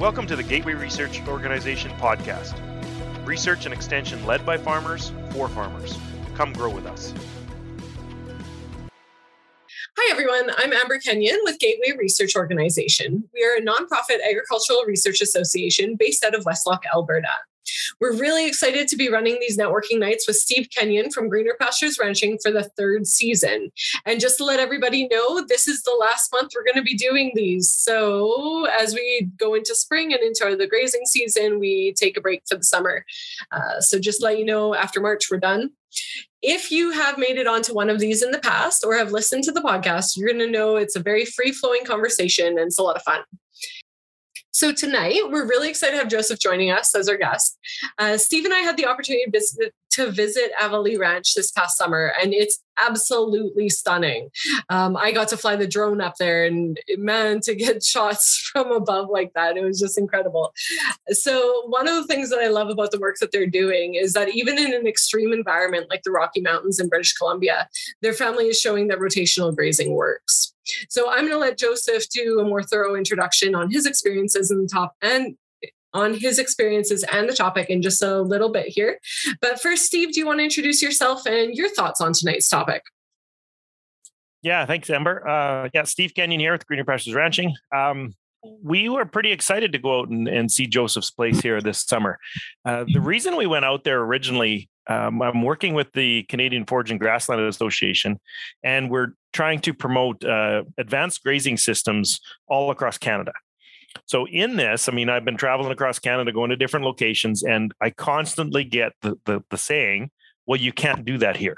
Welcome to the Gateway Research Organization podcast. Research and extension led by farmers for farmers. Come grow with us. Hi, everyone. I'm Amber Kenyon with Gateway Research Organization. We are a nonprofit agricultural research association based out of Westlock, Alberta. We're really excited to be running these networking nights with Steve Kenyon from Greener Pastures Ranching for the third season. And just to let everybody know, this is the last month we're going to be doing these. So as we go into spring and into the grazing season, we take a break for the summer. Uh, so just let you know, after March, we're done. If you have made it onto one of these in the past or have listened to the podcast, you're going to know it's a very free flowing conversation and it's a lot of fun. So tonight, we're really excited to have Joseph joining us as our guest. Uh, Steve and I had the opportunity to visit, to visit Avalee Ranch this past summer, and it's absolutely stunning. Um, I got to fly the drone up there, and man, to get shots from above like that, it was just incredible. So, one of the things that I love about the work that they're doing is that even in an extreme environment like the Rocky Mountains in British Columbia, their family is showing that rotational grazing works. So, I'm going to let Joseph do a more thorough introduction on his experiences in the top and on his experiences and the topic in just a little bit here. But first, Steve, do you want to introduce yourself and your thoughts on tonight's topic? Yeah, thanks, Amber. Uh, yeah, Steve Kenyon here with Greener Pastures Ranching. Um, we were pretty excited to go out and, and see Joseph's place here this summer. Uh, the reason we went out there originally, um, I'm working with the Canadian Forage and Grassland Association, and we're trying to promote uh, advanced grazing systems all across Canada. So in this, I mean, I've been traveling across Canada, going to different locations, and I constantly get the the, the saying, "Well, you can't do that here."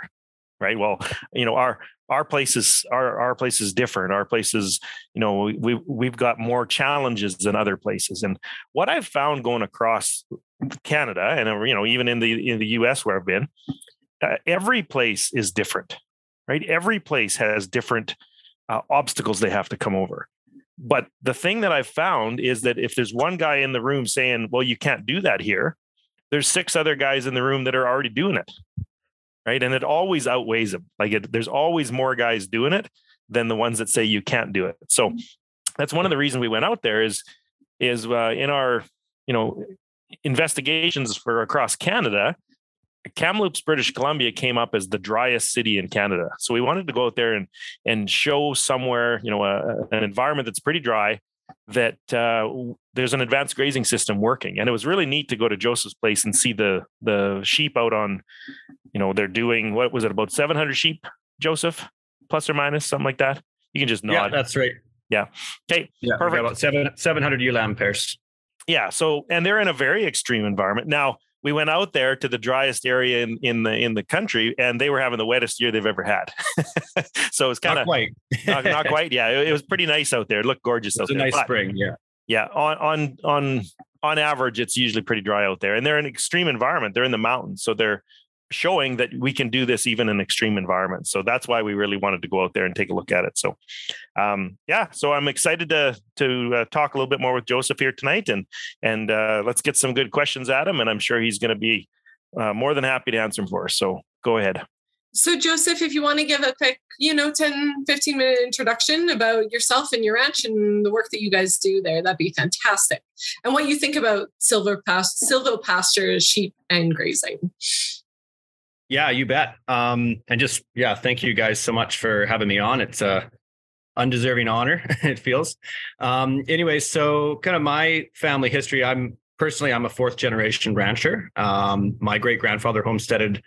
Right. Well, you know, our our place is our our place is different. Our place is, you know, we we've got more challenges than other places. And what I've found going across Canada, and you know, even in the in the U.S. where I've been, uh, every place is different. Right. Every place has different uh, obstacles they have to come over. But the thing that I've found is that if there's one guy in the room saying, well, you can't do that here, there's six other guys in the room that are already doing it. Right. And it always outweighs them. Like it, there's always more guys doing it than the ones that say you can't do it. So that's one of the reasons we went out there is, is uh, in our, you know, investigations for across Canada, Kamloops, British Columbia came up as the driest city in Canada. So we wanted to go out there and and show somewhere, you know, a, an environment that's pretty dry that uh, there's an advanced grazing system working. And it was really neat to go to Joseph's place and see the the sheep out on, you know, they're doing what was it about 700 sheep, Joseph, plus or minus something like that. You can just nod. Yeah, that's right. Yeah. Okay. Yeah, perfect. About seven 700 ewe lamb pairs. Yeah. So and they're in a very extreme environment now we went out there to the driest area in, in the in the country, and they were having the wettest year they've ever had. so it's kind of quite, not, not, quite. Yeah, it, it, was pretty nice out there. It looked gorgeous it out there. nice but, spring. Yeah, yeah. On on on on average, it's usually pretty dry out there, and they're in an extreme environment. They're in the mountains, so they're showing that we can do this even in extreme environments. So that's why we really wanted to go out there and take a look at it. So, um, yeah, so I'm excited to to uh, talk a little bit more with Joseph here tonight, and and uh, let's get some good questions at him, and I'm sure he's going to be uh, more than happy to answer them for us. So go ahead. So, Joseph, if you want to give a quick, you know, 10, 15 minute introduction about yourself and your ranch and the work that you guys do there, that'd be fantastic. And what you think about silver past, silvopastures, sheep, and grazing. Yeah, you bet. Um, and just yeah, thank you guys so much for having me on. It's a undeserving honor. it feels. Um, anyway, so kind of my family history. I'm personally I'm a fourth generation rancher. Um, my great grandfather homesteaded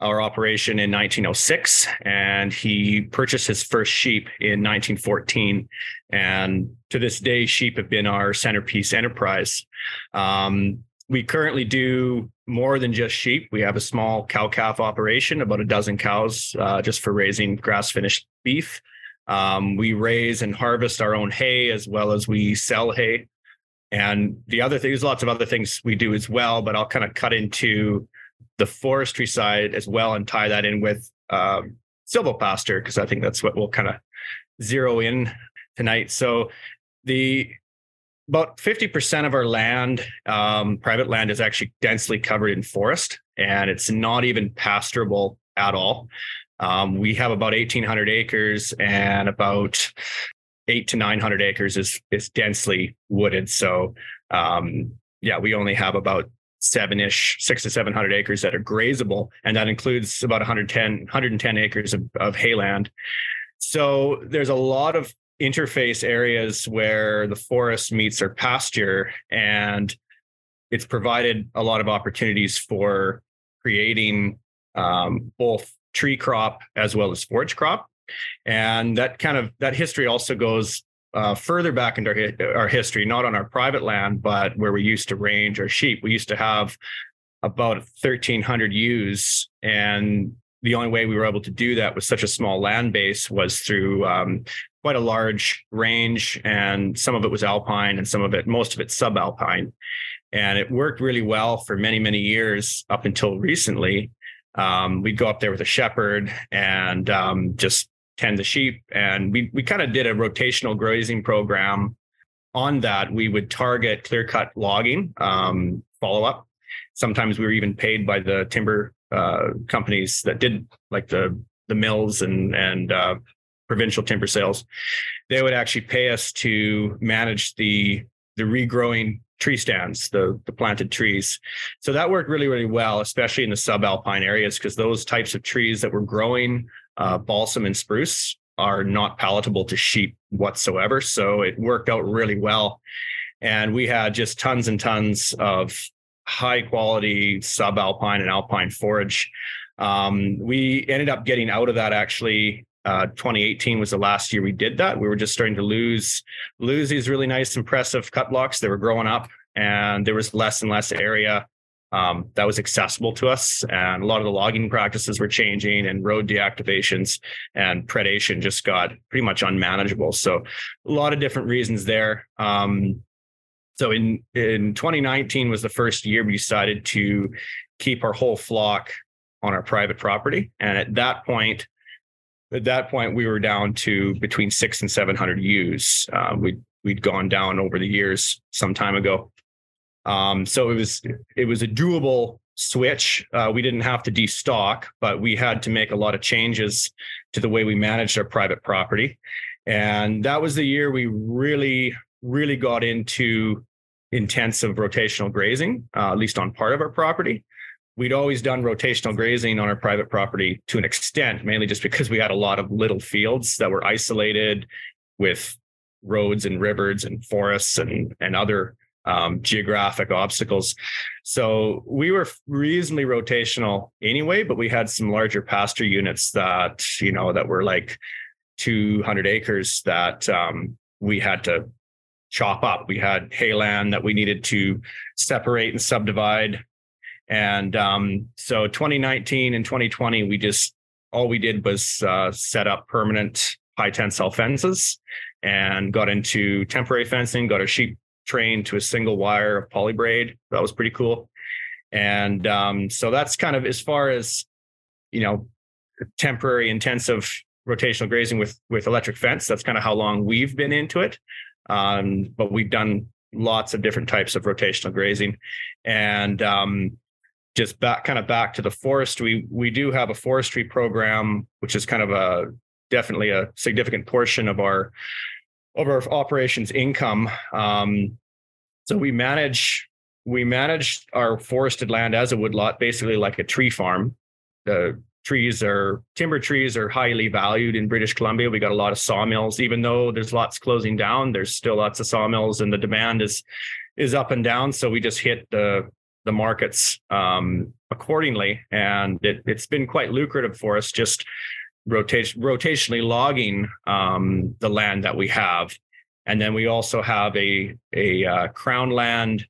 our operation in 1906, and he purchased his first sheep in 1914. And to this day, sheep have been our centerpiece enterprise. Um, we currently do more than just sheep. We have a small cow calf operation, about a dozen cows, uh, just for raising grass finished beef. Um, we raise and harvest our own hay as well as we sell hay. And the other thing, there's lots of other things we do as well, but I'll kind of cut into the forestry side as well and tie that in with um, silvopasture because I think that's what we'll kind of zero in tonight. So the about 50% of our land, um, private land, is actually densely covered in forest, and it's not even pasturable at all. Um, we have about 1,800 acres, and about eight to 900 acres is is densely wooded. So um, yeah, we only have about seven ish, six to 700 acres that are grazable. And that includes about 110, 110 acres of, of hayland. So there's a lot of interface areas where the forest meets our pasture and it's provided a lot of opportunities for creating um, both tree crop as well as forage crop and that kind of that history also goes uh, further back into our, our history, not on our private land, but where we used to range our sheep. We used to have about 1,300 ewes, and the only way we were able to do that with such a small land base was through um, quite a large range, and some of it was alpine, and some of it, most of it, subalpine, and it worked really well for many, many years up until recently. Um, we'd go up there with a shepherd and um, just tend the sheep. And we we kind of did a rotational grazing program on that. We would target clear cut logging um, follow up. Sometimes we were even paid by the timber uh, companies that did like the the mills and and uh, provincial timber sales. They would actually pay us to manage the the regrowing tree stands, the the planted trees. So that worked really really well, especially in the subalpine areas, because those types of trees that were growing uh, balsam and spruce are not palatable to sheep whatsoever. So it worked out really well. And we had just tons and tons of high quality subalpine and alpine forage. Um, we ended up getting out of that actually. Uh, 2018 was the last year we did that. We were just starting to lose lose these really nice, impressive cut blocks. They were growing up, and there was less and less area um, that was accessible to us. And a lot of the logging practices were changing and road deactivations and predation just got pretty much unmanageable. So a lot of different reasons there. Um, so in, in 2019 was the first year we decided to keep our whole flock on our private property. And at that point, at that point, we were down to between six and 700 ewes. Uh, we'd, we'd gone down over the years some time ago. Um, so it was it was a doable switch. Uh, we didn't have to destock, but we had to make a lot of changes to the way we managed our private property. And that was the year we really, really got into intensive rotational grazing, uh, at least on part of our property. We'd always done rotational grazing on our private property to an extent, mainly just because we had a lot of little fields that were isolated with roads and rivers and forests and, and other um, geographic obstacles. So we were reasonably rotational anyway, but we had some larger pasture units that, you know, that were like 200 acres that um, we had to chop up. We had hayland that we needed to separate and subdivide. And um, so 2019 and 2020, we just, all we did was uh, set up permanent high tensile fences and got into temporary fencing, got our sheep trained to a single wire of polybraid. That was pretty cool. And um, so that's kind of as far as you know, temporary intensive rotational grazing with with electric fence. That's kind of how long we've been into it. Um, but we've done lots of different types of rotational grazing, and um, just back kind of back to the forestry. We do have a forestry program, which is kind of a definitely a significant portion of our of our operations income. Um, so we manage we manage our forested land as a woodlot, basically like a tree farm. The trees are timber trees are highly valued in British Columbia. We got a lot of sawmills, even though there's lots closing down. There's still lots of sawmills, and the demand is is up and down. So we just hit the the markets um, accordingly, and it, has been quite lucrative for us. Just rotation rotationally logging um, the land that we have. And then we also have a a uh, crown land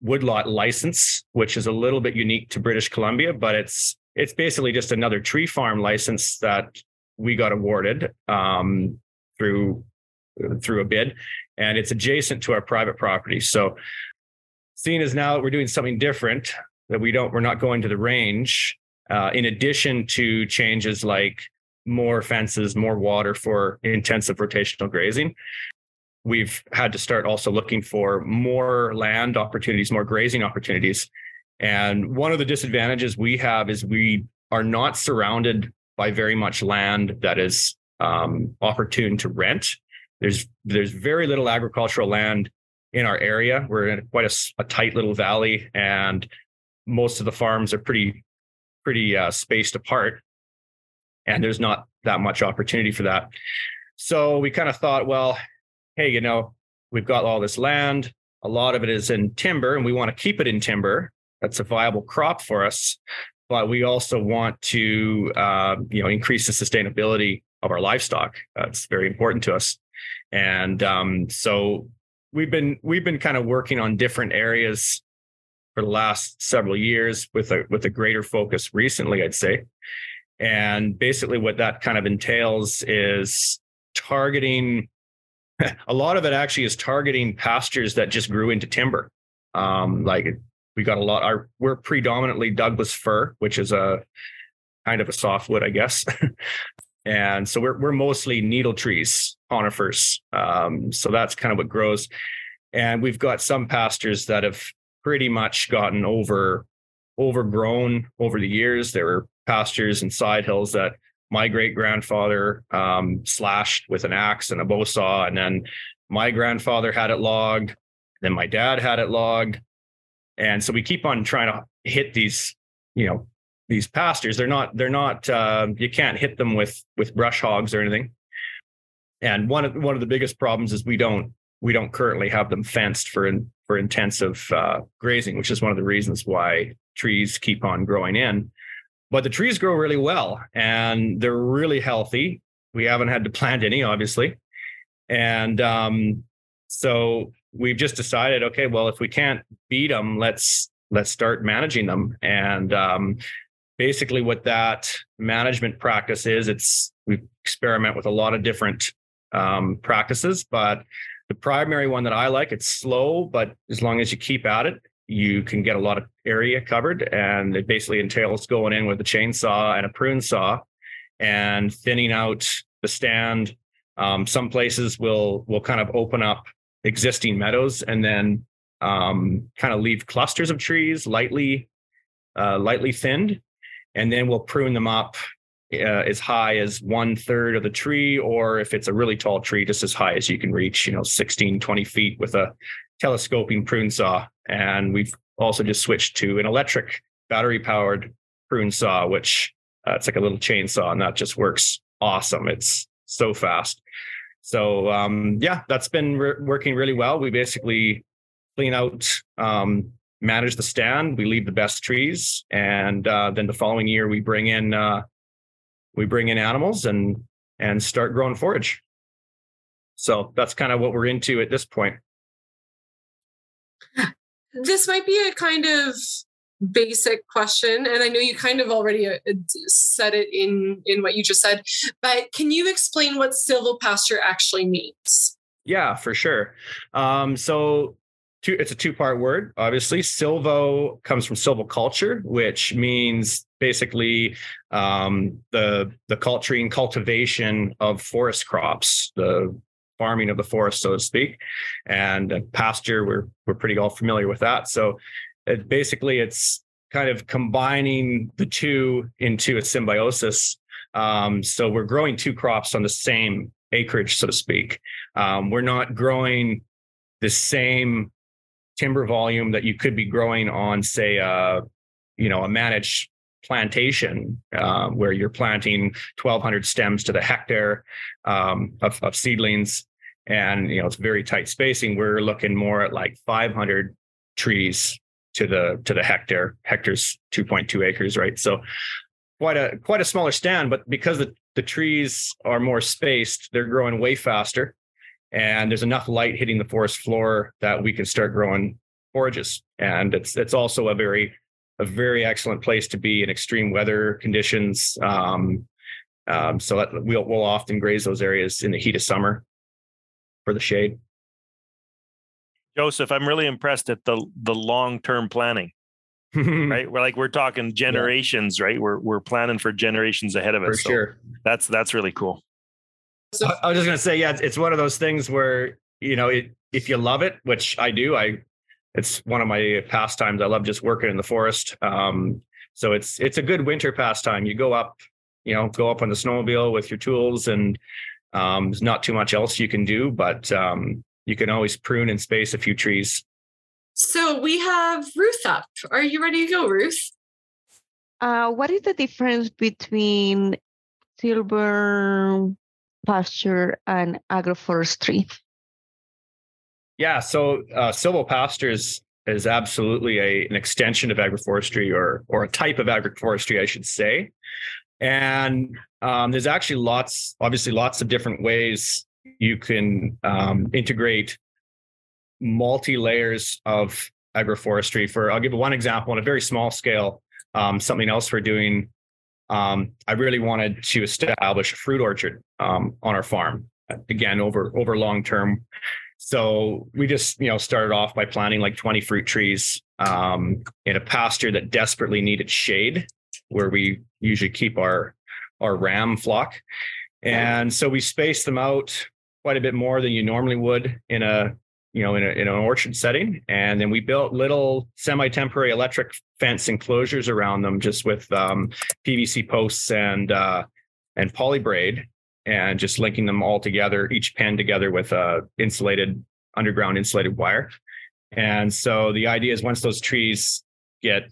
woodlot license which is a little bit unique to british columbia but it's it's basically just another tree farm license that we got awarded um, through through a bid. And it's adjacent to our private property. So seeing as now that we're doing something different that we don't we're not going to the range uh, in addition to changes like more fences, more water for intensive rotational grazing. We've had to start also looking for more land opportunities, more grazing opportunities. And one of the disadvantages we have is we are not surrounded by very much land that is um, opportune to rent. There's there's very little agricultural land in our area. We're in quite a, a tight little valley, and most of the farms are pretty pretty uh, spaced apart, and there's not that much opportunity for that. So we kind of thought, well, hey, you know, we've got all this land. A lot of it is in timber, and we want to keep it in timber. That's a viable crop for us, but we also want to, uh, you know, increase the sustainability of our livestock. That's very important to us, and um, so we've been we've been kind of working on different areas for the last several years with a with a greater focus recently, I'd say. And basically, what that kind of entails is targeting a lot of it actually is targeting pastures that just grew into timber. Um, like we got a lot. Our we're predominantly Douglas fir, which is a kind of a softwood, I guess. and so we're we're mostly needle trees, conifers. Um, so that's kind of what grows. And we've got some pastures that have pretty much gotten over overgrown over the years. There were pastures and side hills that my great grandfather um, slashed with an axe and a bow saw, and then my grandfather had it logged. Then my dad had it logged, and so we keep on trying to hit these, you know, these pastures. They're not. They're not. Uh, you can't hit them with with brush hogs or anything. And one of one of the biggest problems is we don't we don't currently have them fenced for in, for intensive uh, grazing, which is one of the reasons why trees keep on growing in. But the trees grow really well and they're really healthy. We haven't had to plant any, obviously. And um, so we've just decided, okay, well, if we can't beat them, let's let's start managing them. And um, basically, what that management practice is, it's we experiment with a lot of different um, practices, but the primary one that I like, it's slow, but as long as you keep at it, you can get a lot of area covered. And it basically entails going in with a chainsaw and a prune saw and thinning out the stand. Um, some places will will kind of open up existing meadows and then um, kind of leave clusters of trees lightly uh, lightly thinned, and then we'll prune them up uh, as high as one third of the tree, or if it's a really tall tree, just as high as you can reach, you know, 16, 20 feet with a telescoping prune saw. And we've also just switched to an electric battery powered prune saw, which uh, it's like a little chainsaw and that just works awesome. It's so fast. So um, yeah, that's been re- working really well. We basically clean out, um, manage the stand. We leave the best trees, and uh, then the following year we bring in uh, we bring in animals and and start growing forage. So that's kind of what we're into at this point. This might be a kind of basic question and i know you kind of already uh, said it in in what you just said but can you explain what silvopasture actually means? Yeah for sure. Um, so two, it's a two part word obviously. Silvo comes from silviculture which means basically um, the the culturing cultivation of forest crops the farming of the forest, so to speak, and pasture. We're we're pretty all familiar with that. So it, basically, it's kind of combining the two into a symbiosis. Um, so we're growing two crops on the same acreage, so to speak. Um, we're not growing the same timber volume that you could be growing on, say, a you know, a managed plantation uh, where you're planting 1200 stems to the hectare um, of, of, seedlings. And you know it's very tight spacing. We're looking more at like 500 trees to the to the hectare. Hectares 2.2 acres right? So quite a quite a smaller stand but because the, the trees are more spaced they're growing way faster. And there's enough light hitting the forest floor that we can start growing forages. And it's it's also a very a very excellent place to be in extreme weather conditions um, um, so that we'll, we'll often graze those areas in the heat of summer for the shade. Joseph, I'm really impressed at the the long term planning. right, we're like we're talking generations, yeah. right? We're we're planning for generations ahead of us. For so sure, that's that's really cool. So I was just gonna say, yeah, it's, it's one of those things where you know, it, if you love it, which I do, I it's one of my pastimes. I love just working in the forest. Um, so it's it's a good winter pastime. You go up, you know, go up on the snowmobile with your tools and um, there's not too much else you can do, but um, you can always prune and space a few trees. So we have Ruth up. Are you ready to go, Ruth? Uh, what is the difference between silver pasture and agroforestry? Yeah, so uh, silvopasture is, is absolutely a, an extension of agroforestry or, or a type of agroforestry, I should say. And um, there's actually lots, obviously, lots of different ways you can um, integrate multi layers of agroforestry. For I'll give one example on a very small scale. Um, something else we're doing. Um, I really wanted to establish a fruit orchard um, on our farm again over over long term. So we just you know started off by planting like 20 fruit trees um, in a pasture that desperately needed shade, where we usually keep our our ram flock. And so we spaced them out quite a bit more than you normally would in a you know in, a, in an orchard setting and then we built little semi-temporary electric fence enclosures around them just with um, pvc posts and uh, and poly braid and just linking them all together each pen together with a insulated underground insulated wire and so the idea is once those trees get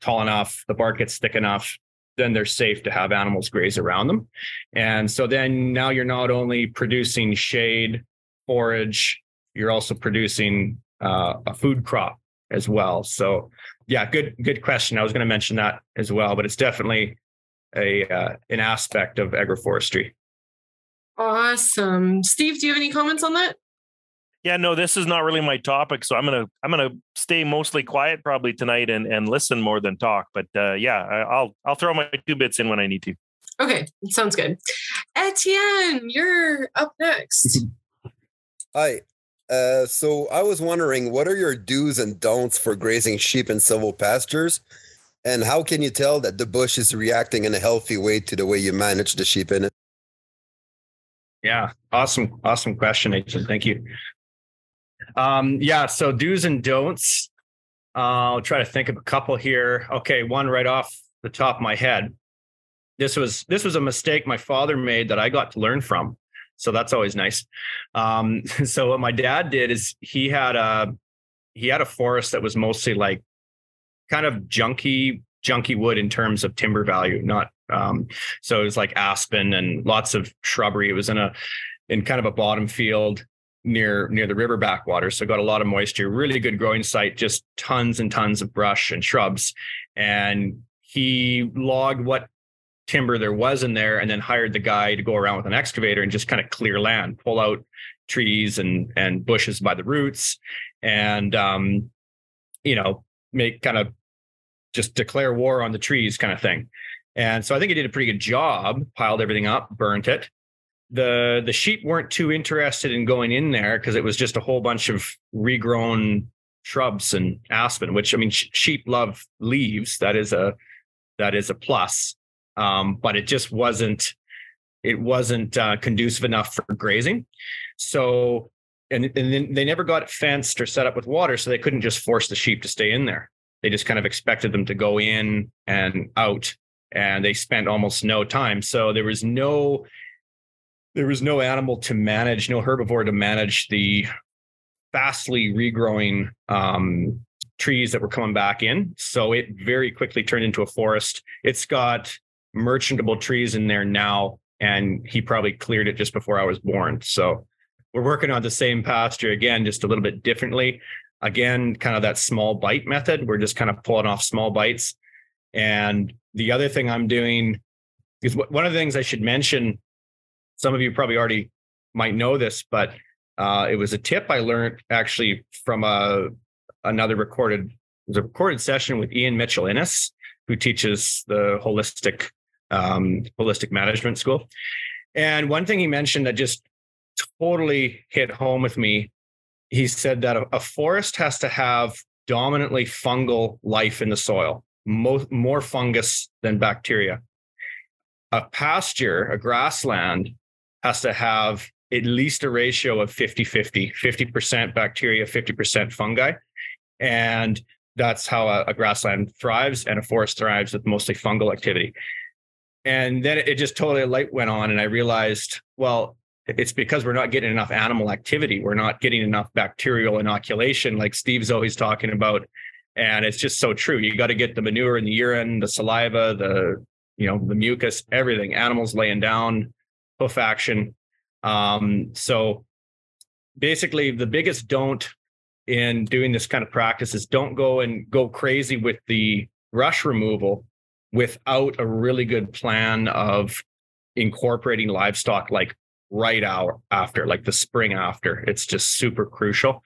tall enough the bark gets thick enough then they're safe to have animals graze around them. And so then now you're not only producing shade, forage, you're also producing uh, a food crop as well. So yeah, good good question. I was going to mention that as well, but it's definitely a uh, an aspect of agroforestry. Awesome, Steve. Do you have any comments on that? Yeah, no, this is not really my topic, so I'm gonna I'm gonna stay mostly quiet probably tonight and and listen more than talk. But uh, yeah, I'll I'll throw my two bits in when I need to. Okay, sounds good. Etienne, you're up next. Hi. Uh, so I was wondering, what are your do's and don'ts for grazing sheep in silvopastures, and how can you tell that the bush is reacting in a healthy way to the way you manage the sheep in it? Yeah, awesome, awesome question, Nathan. Thank you. Um, yeah, so do's and don'ts. Uh, I'll try to think of a couple here. Okay, one right off the top of my head. This was this was a mistake my father made that I got to learn from. So that's always nice. Um, so what my dad did is he had a he had a forest that was mostly like kind of junky junky wood in terms of timber value, not um, so it was like aspen and lots of shrubbery. It was in a in kind of a bottom field near near the river backwater so got a lot of moisture really good growing site just tons and tons of brush and shrubs and he logged what timber there was in there and then hired the guy to go around with an excavator and just kind of clear land pull out trees and and bushes by the roots and um you know make kind of just declare war on the trees kind of thing. And so i think he did a pretty good job piled everything up burnt it. The the sheep weren't too interested in going in there because it was just a whole bunch of regrown shrubs and aspen which i mean sh- sheep love leaves. That is a that is a plus. Um, but it just wasn't it wasn't uh, conducive enough for grazing. So and, and then they never got it fenced or set up with water so they couldn't just force the sheep to stay in there they just kind of expected them to go in and out and they spent almost no time so there was no there was no animal to manage, no herbivore to manage the fastly regrowing um, trees that were coming back in. So it very quickly turned into a forest. It's got merchantable trees in there now, and he probably cleared it just before I was born. So we're working on the same pasture again, just a little bit differently. Again, kind of that small bite method. We're just kind of pulling off small bites. And the other thing I'm doing is one of the things I should mention some of you probably already might know this, but uh, it was a tip I learned actually from a another recorded was a recorded session with Ian Mitchell Innes, who teaches the holistic um, holistic management school. And one thing he mentioned that just totally hit home with me, he said that a, forest has to have dominantly fungal life in the soil, mo- more fungus than bacteria. A pasture, a grassland, has to have at least a ratio of 50 50, 50% bacteria, 50% fungi. And that's how a, a, grassland thrives and a forest thrives with mostly fungal activity. And then it just totally light went on, and I realized, well, it's because we're not getting enough animal activity. We're not getting enough bacterial inoculation, like Steve's always talking about. And it's just so true. You got to get the manure in the urine, the saliva, the you know the mucus, everything. Animals laying down, hoof action. Um, so basically, the biggest don't in doing this kind of practice is don't go and go crazy with the rush removal without a really good plan of incorporating livestock like right out after, like the spring after. It's just super crucial.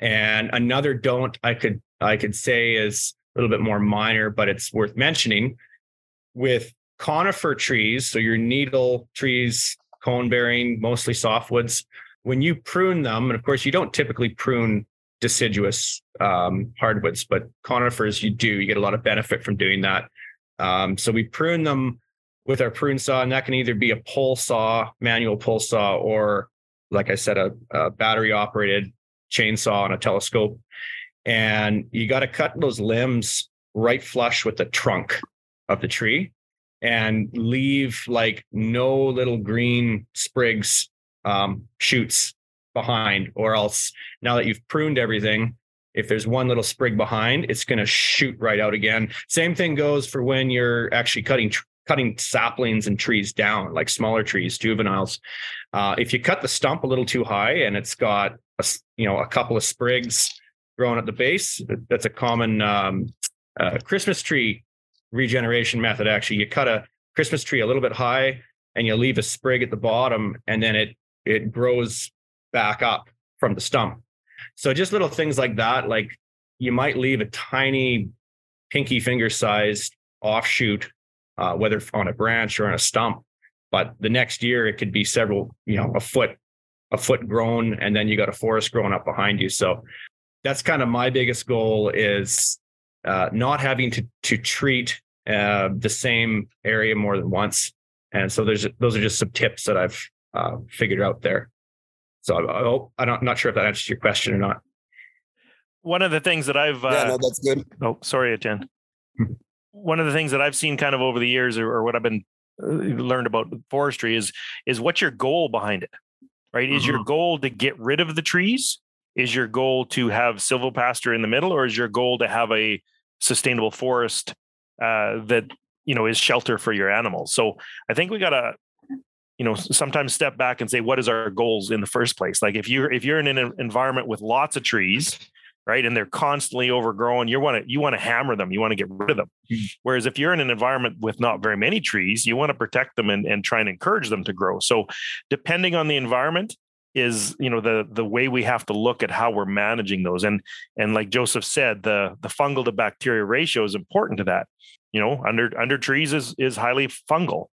And another don't I could I could say is a little bit more minor, but it's worth mentioning with conifer trees. So your needle trees, cone bearing, mostly softwoods. When you prune them, and of course you don't typically prune deciduous um, hardwoods, but conifers you do. You get a lot of benefit from doing that. Um, so we prune them with our prune saw, and that can either be a pull saw, manual pull saw, or like I said, a, a battery operated chainsaw on a telescope. And you got to cut those limbs right flush with the trunk of the tree and leave like no little green sprigs, um, shoots behind, or else now that you've pruned everything, if there's one little sprig behind, it's going to shoot right out again. Same thing goes for when you're actually cutting cutting saplings and trees down, like smaller trees, juveniles. Uh, if you cut the stump a little too high and it's got a, you know a couple of sprigs growing at the base, that's a common um, uh, Christmas tree regeneration method. Actually, you cut a Christmas tree a little bit high and you leave a sprig at the bottom, and then it it grows back up from the stump. So just little things like that, like you might leave a tiny pinky finger sized offshoot uh, whether on a branch or on a stump. But the next year it could be several, you know, a foot, a foot grown, and then you got a forest growing up behind you. So that's kind of my biggest goal is uh, not having to to treat uh, the same area more than once. And so there's those are just some tips that I've uh, figured out there. So I, I hope I'm not, not sure if that answers your question or not. One of the things that I've yeah, no, uh, that's good. Oh, sorry, Etienne. One of the things that I've seen kind of over the years, or, or what I've been uh, learned about forestry is is what's your goal behind it, right? Mm-hmm. Is your mm-hmm. goal to get rid of the trees? Is your goal to have silvopasture in the middle, or is your goal to have a sustainable forest uh, that you know is shelter for your animals? So I think we got to you know sometimes step back and say what is our goals in the first place like if you're if you're in an environment with lots of trees right? And they're constantly overgrown. You want to you want to hammer them. You want to get rid of them. Mm-hmm. Whereas if you're in an environment with not very many trees, you want to protect them and, and try and encourage them to grow. So depending on the environment is you know the the way we have to look at how we're managing those and and like joseph said the the fungal to bacteria ratio is important to that you know under under trees is is highly fungal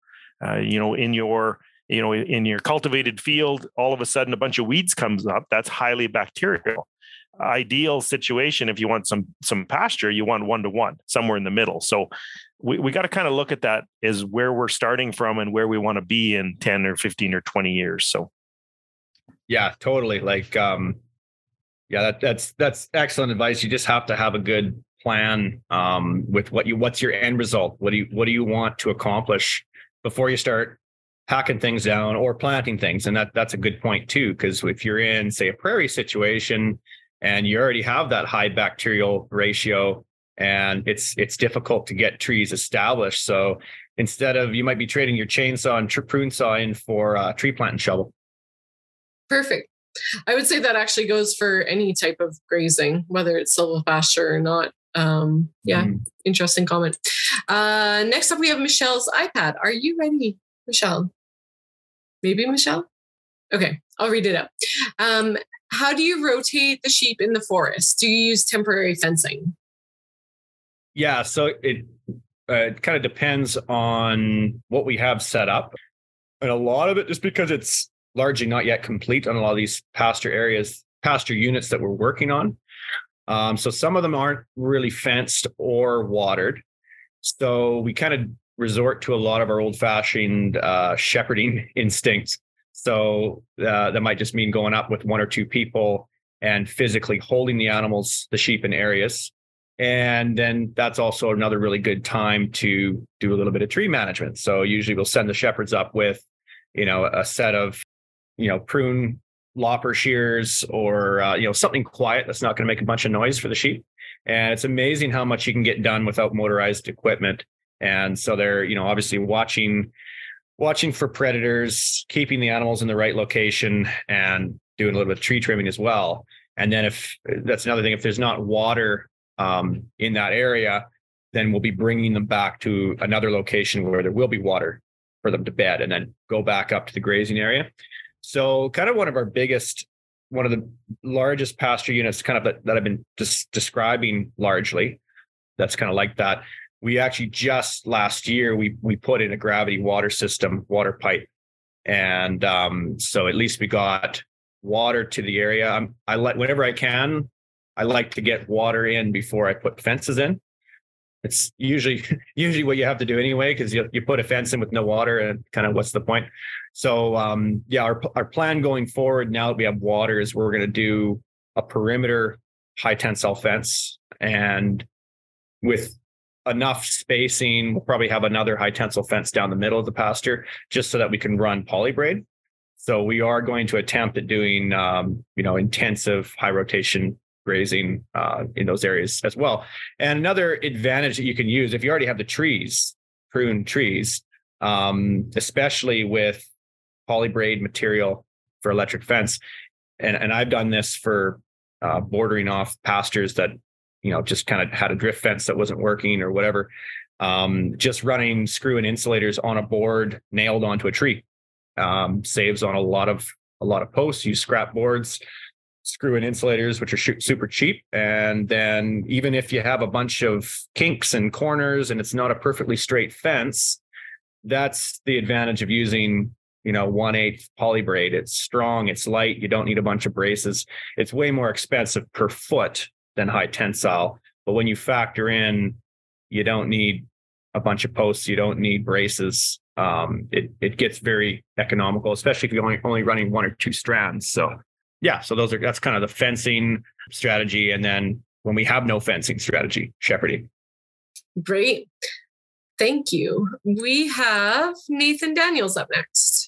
uh, you know in your you know in your cultivated field all of a sudden a bunch of weeds comes up that's highly bacterial ideal situation if you want some some pasture you want one to one somewhere in the middle. So we, we got to kind of look at that as where we're starting from and where we want to be in 10 or 15 or 20 years so. Yeah totally like um yeah that, that's that's excellent advice. You just have to have a good plan um with what you what's your end result? What do you what do you want to accomplish before you start hacking things down or planting things? And that that's a good point too because if you're in say a prairie situation and you already have that high bacterial ratio and it's it's difficult to get trees established. So instead of you might be trading your chainsaw and prune saw in for a tree plant and shovel. Perfect. I would say that actually goes for any type of grazing whether it's silvopasture or not. Um yeah mm. interesting comment. Uh next up we have michelle's ipad. Are you ready michelle? Maybe michelle? Okay i'll read it out. Um how do you rotate the sheep in the forest? Do you use temporary fencing? Yeah, so it uh, it kind of depends on what we have set up, and a lot of it just because it's largely not yet complete on a lot of these pasture areas, pasture units that we're working on. Um, so some of them aren't really fenced or watered. So we kind of resort to a lot of our old-fashioned uh, shepherding instincts so uh, that might just mean going up with one or two people and physically holding the animals, the sheep in areas. And then that's also another really good time to do a little bit of tree management. So usually we'll send the shepherds up with, you know, a set of you know, prune lopper shears or uh, you know something quiet that's not going to make a bunch of noise for the sheep. And it's amazing how much you can get done without motorized equipment. And so they're you know obviously watching watching for predators, keeping the animals in the right location, and doing a little bit of tree trimming as well. And then if that's another thing, if there's not water um, in that area, then we'll be bringing them back to another location where there will be water for them to bed, and then go back up to the grazing area. So, kind of one of our biggest, one of the largest pasture units, kind of that, that I've been just describing largely. That's kind of like that. We actually just last year we we put in a gravity water system, water pipe, and um, so at least we got water to the area. I'm, I like whenever I can, I like to get water in before I put fences in. It's usually usually what you have to do anyway because you, you put a fence in with no water and kind of what's the point? So um, yeah our, our plan going forward now that we have water is we're going to do a perimeter high tensile fence. And with enough spacing we'll probably have another high tensile fence down the middle of the pasture just so that we can run poly braid so we are going to attempt at doing um, you know intensive high rotation grazing uh, in those areas as well. And another advantage that you can use if you already have the trees, prune trees, um, especially with polybraid material for electric fence. And, and I've done this for uh, bordering off pastures that, you know, just kind of had a drift fence that wasn't working or whatever. Um, just running screw and insulators on a board nailed onto a tree um, saves on a lot of a lot of posts. Use scrap boards screw and insulators, which are super cheap. And then even if you have a bunch of kinks and corners and it's not a perfectly straight fence, that's the advantage of using, you know, one eighth poly braid. It's strong, it's light, you don't need a bunch of braces. It's way more expensive per foot than high tensile. But when you factor in, you don't need a bunch of posts, you don't need braces. Um, it it gets very economical, especially if you're only only running one or two strands. So yeah, so those are that's kind of the fencing strategy, and then when we have no fencing strategy, shepherding. Great, thank you. We have Nathan Daniels up next.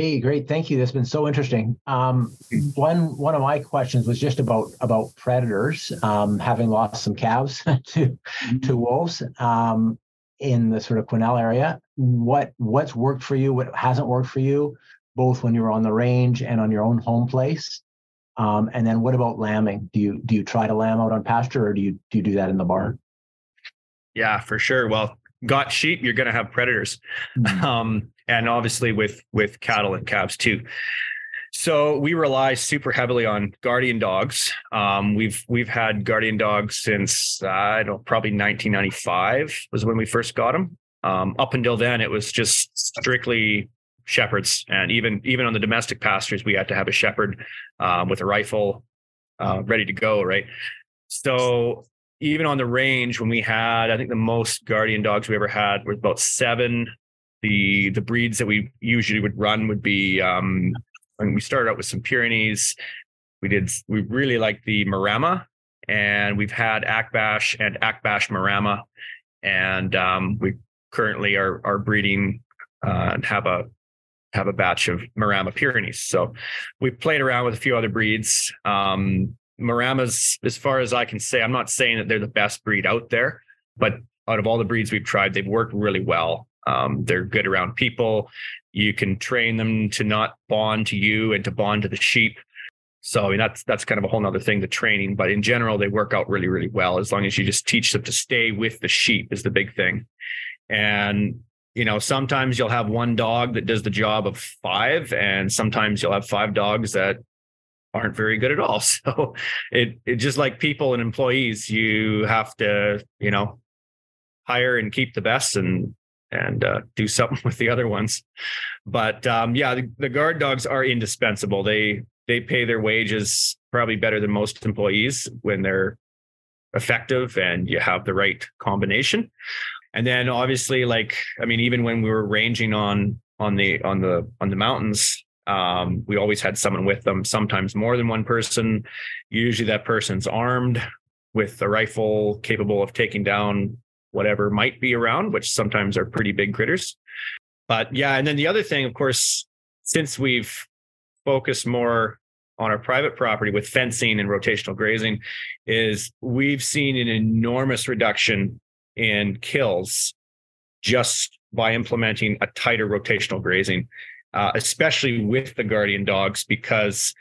Hey, great, thank you. That's been so interesting. Um, one one of my questions was just about about predators, um, having lost some calves to mm-hmm. to wolves um, in the sort of Quesnel area. What what's worked for you? What hasn't worked for you? both when you're on the range and on your own home place? Um, and then what about lambing? Do you do you try to lamb out on pasture or do you do you do that in the barn? Yeah, for sure. Well, got sheep, you're going to have predators, mm-hmm. um, and obviously with with cattle and calves too. So we rely super heavily on guardian dogs. Um, we've we've had guardian dogs since uh, I don't probably 1995 was when we first got them. Um, up until then, it was just strictly shepherds, and even even on the domestic pastures, we had to have a shepherd um, with a rifle uh, ready to go. Right. So even on the range, when we had, I think the most guardian dogs we ever had was about seven. The the breeds that we usually would run would be um, when we started out with some Pyrenees. We did we really like the Maremma, and we've had Akbash and Akbash Maremma, and um, we currently are are breeding uh, and have a have a batch of Maremma Pyrenees. So we played around with a few other breeds. Um, Maremmas, as far as I can say, I'm not saying that they're the best breed out there, but out of all the breeds we've tried, they've worked really well. Um, they're good around people. You can train them to not bond to you and to bond to the sheep. So I mean that's that's kind of a whole nother thing, the training. But in general, they work out really, really well as long as you just teach them to stay with the sheep is the big thing. And you know, sometimes you'll have one dog that does the job of five, and sometimes you'll have five dogs that aren't very good at all. So it it just like people and employees, you have to, you know, hire and keep the best and and uh, do something with the other ones. But um, yeah, the, the guard dogs are indispensable. They they pay their wages probably better than most employees when they're effective and you have the right combination. And then obviously, like I mean, even when we were ranging on on the on the on the mountains, um, we always had someone with them. Sometimes more than one person. Usually, that person's armed with a rifle capable of taking down whatever might be around, which sometimes are pretty big critters. But yeah, and then the other thing, of course, since we've focused more on our private property with fencing and rotational grazing is we've seen an enormous reduction in kills just by implementing a tighter rotational grazing, uh, especially with the guardian dogs, because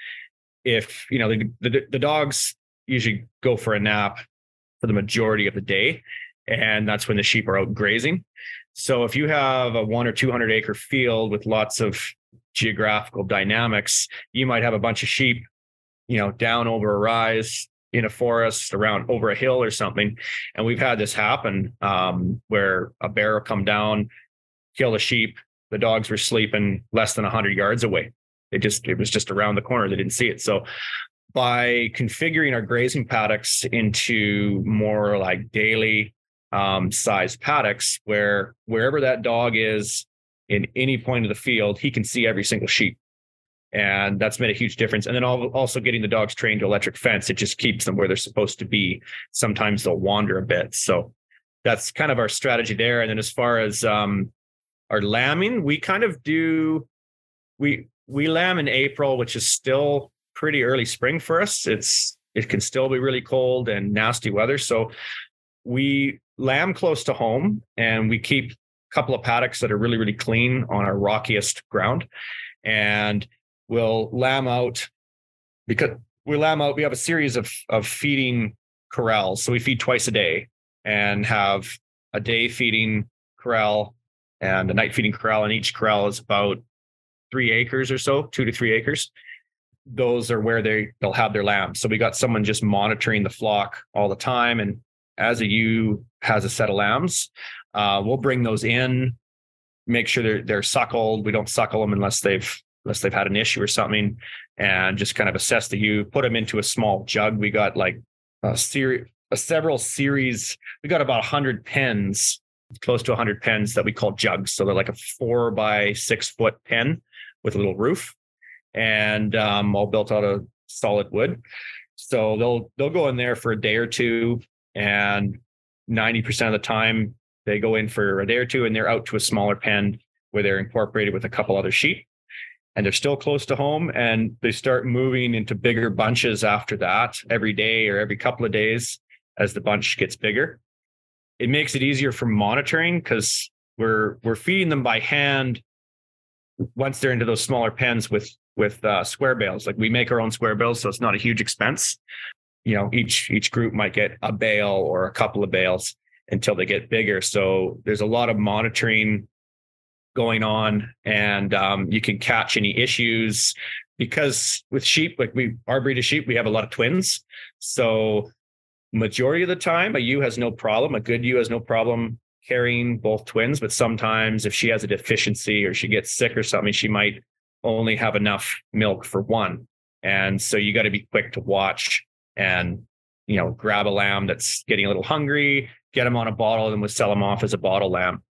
if you know the, the, the dogs usually go for a nap for the majority of the day, and that's when the sheep are out grazing. So if you have a one or two hundred acre field with lots of geographical dynamics, you might have a bunch of sheep you know, down over a rise in a forest around over a hill or something. And we've had this happen um, where a bear will come down, kill a sheep. The dogs were sleeping less than 100 yards away. It just it was just around the corner. They didn't see it. So by configuring our grazing paddocks into more like daily um, size paddocks, where wherever that dog is in any point of the field, he can see every single sheep and that's made a huge difference. And then also getting the dogs trained to electric fence, it just keeps them where they're supposed to be. Sometimes they'll wander a bit, so that's kind of our strategy there. And then as far as um, our lambing, we kind of do we we lamb in April, which is still pretty early spring for us. It's it can still be really cold and nasty weather, so we lamb close to home, and we keep a couple of paddocks that are really really clean on our rockiest ground, and we'll lamb out because we lamb out. We have a series of of feeding corrals, so we feed twice a day and have a day feeding corral and a night feeding corral, and each corral is about three acres or so, two to three acres. Those are where they they'll have their lambs. So we got someone just monitoring the flock all the time, and as a ewe has a set of lambs, uh, we'll bring those in, make sure they're they're suckled. We don't suckle them unless they've unless they've had an issue or something, and just kind of assess the ewe, put them into a small jug. We got like a series, several series. We got about hundred pens, close to hundred pens that we call jugs. So they're like a four by six foot pen with a little roof, and um, all built out of solid wood. So they'll they'll go in there for a day or two, and ninety percent of the time they go in for a day or two, and they're out to a smaller pen where they're incorporated with a couple other sheep. And they're still close to home and they start moving into bigger bunches after that every day or every couple of days as the bunch gets bigger. It makes it easier for monitoring because we're we're feeding them by hand once they're into those smaller pens with with uh, square bales. Like we make our own square bales so it's not a huge expense you know each each group might get a bale or a couple of bales until they get bigger. So there's a lot of monitoring going on and um, you can catch any issues because with sheep like we our breed of sheep we have a lot of twins. So majority of the time a ewe has no problem. A good ewe has no problem carrying both twins but sometimes if she has a deficiency or she gets sick or something she might only have enough milk for one. And so you got to be quick to watch and you know grab a lamb that's getting a little hungry get them on a bottle and we'll sell them off as a bottle lamb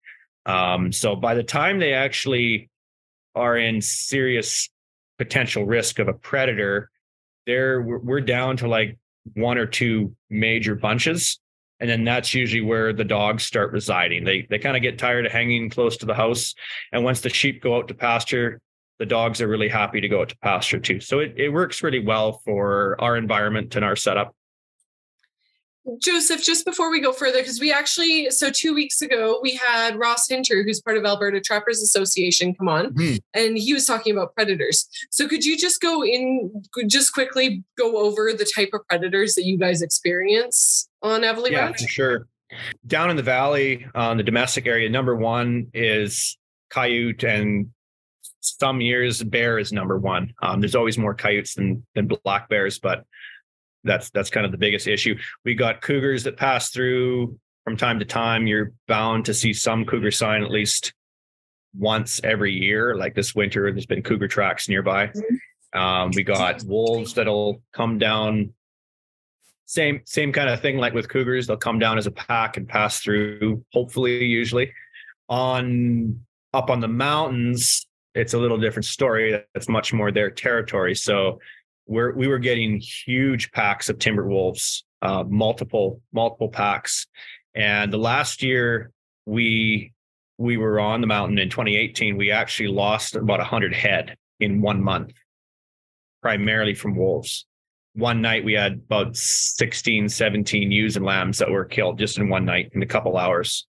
um, so by the time they actually are in serious potential risk of a predator, there we're down to like one or two major bunches. And then that's usually where the dogs start residing. They they kind of get tired of hanging close to the house. And once the sheep go out to pasture, the dogs are really happy to go out to pasture too. So it, it works really well for our environment and our setup. Joseph, just before we go further, because we actually, so two weeks ago, we had Ross Hinter, who's part of Alberta Trappers Association, come on, mm-hmm. and he was talking about predators. So could you just go in, just quickly go over the type of predators that you guys experience on Eveleigh Yeah, for sure. Down in the valley, on the domestic area, number one is coyote and some years bear is number one. Um, there's always more coyotes than than black bears, but that's that's kind of the biggest issue. We got cougars that pass through from time to time. You're bound to see some cougar sign at least once every year. Like this winter, there's been cougar tracks nearby. Mm-hmm. Um, we got wolves that'll come down. Same same kind of thing like with cougars. They'll come down as a pack and pass through. Hopefully, usually on up on the mountains, it's a little different story. That's much more their territory. So we're, we were getting huge packs of timber wolves, uh, multiple multiple packs, and the last year we we were on the mountain in 2018, we actually lost about 100 head in one month, primarily from wolves. One night we had about 16, 17 ewes and lambs that were killed just in one night in a couple hours.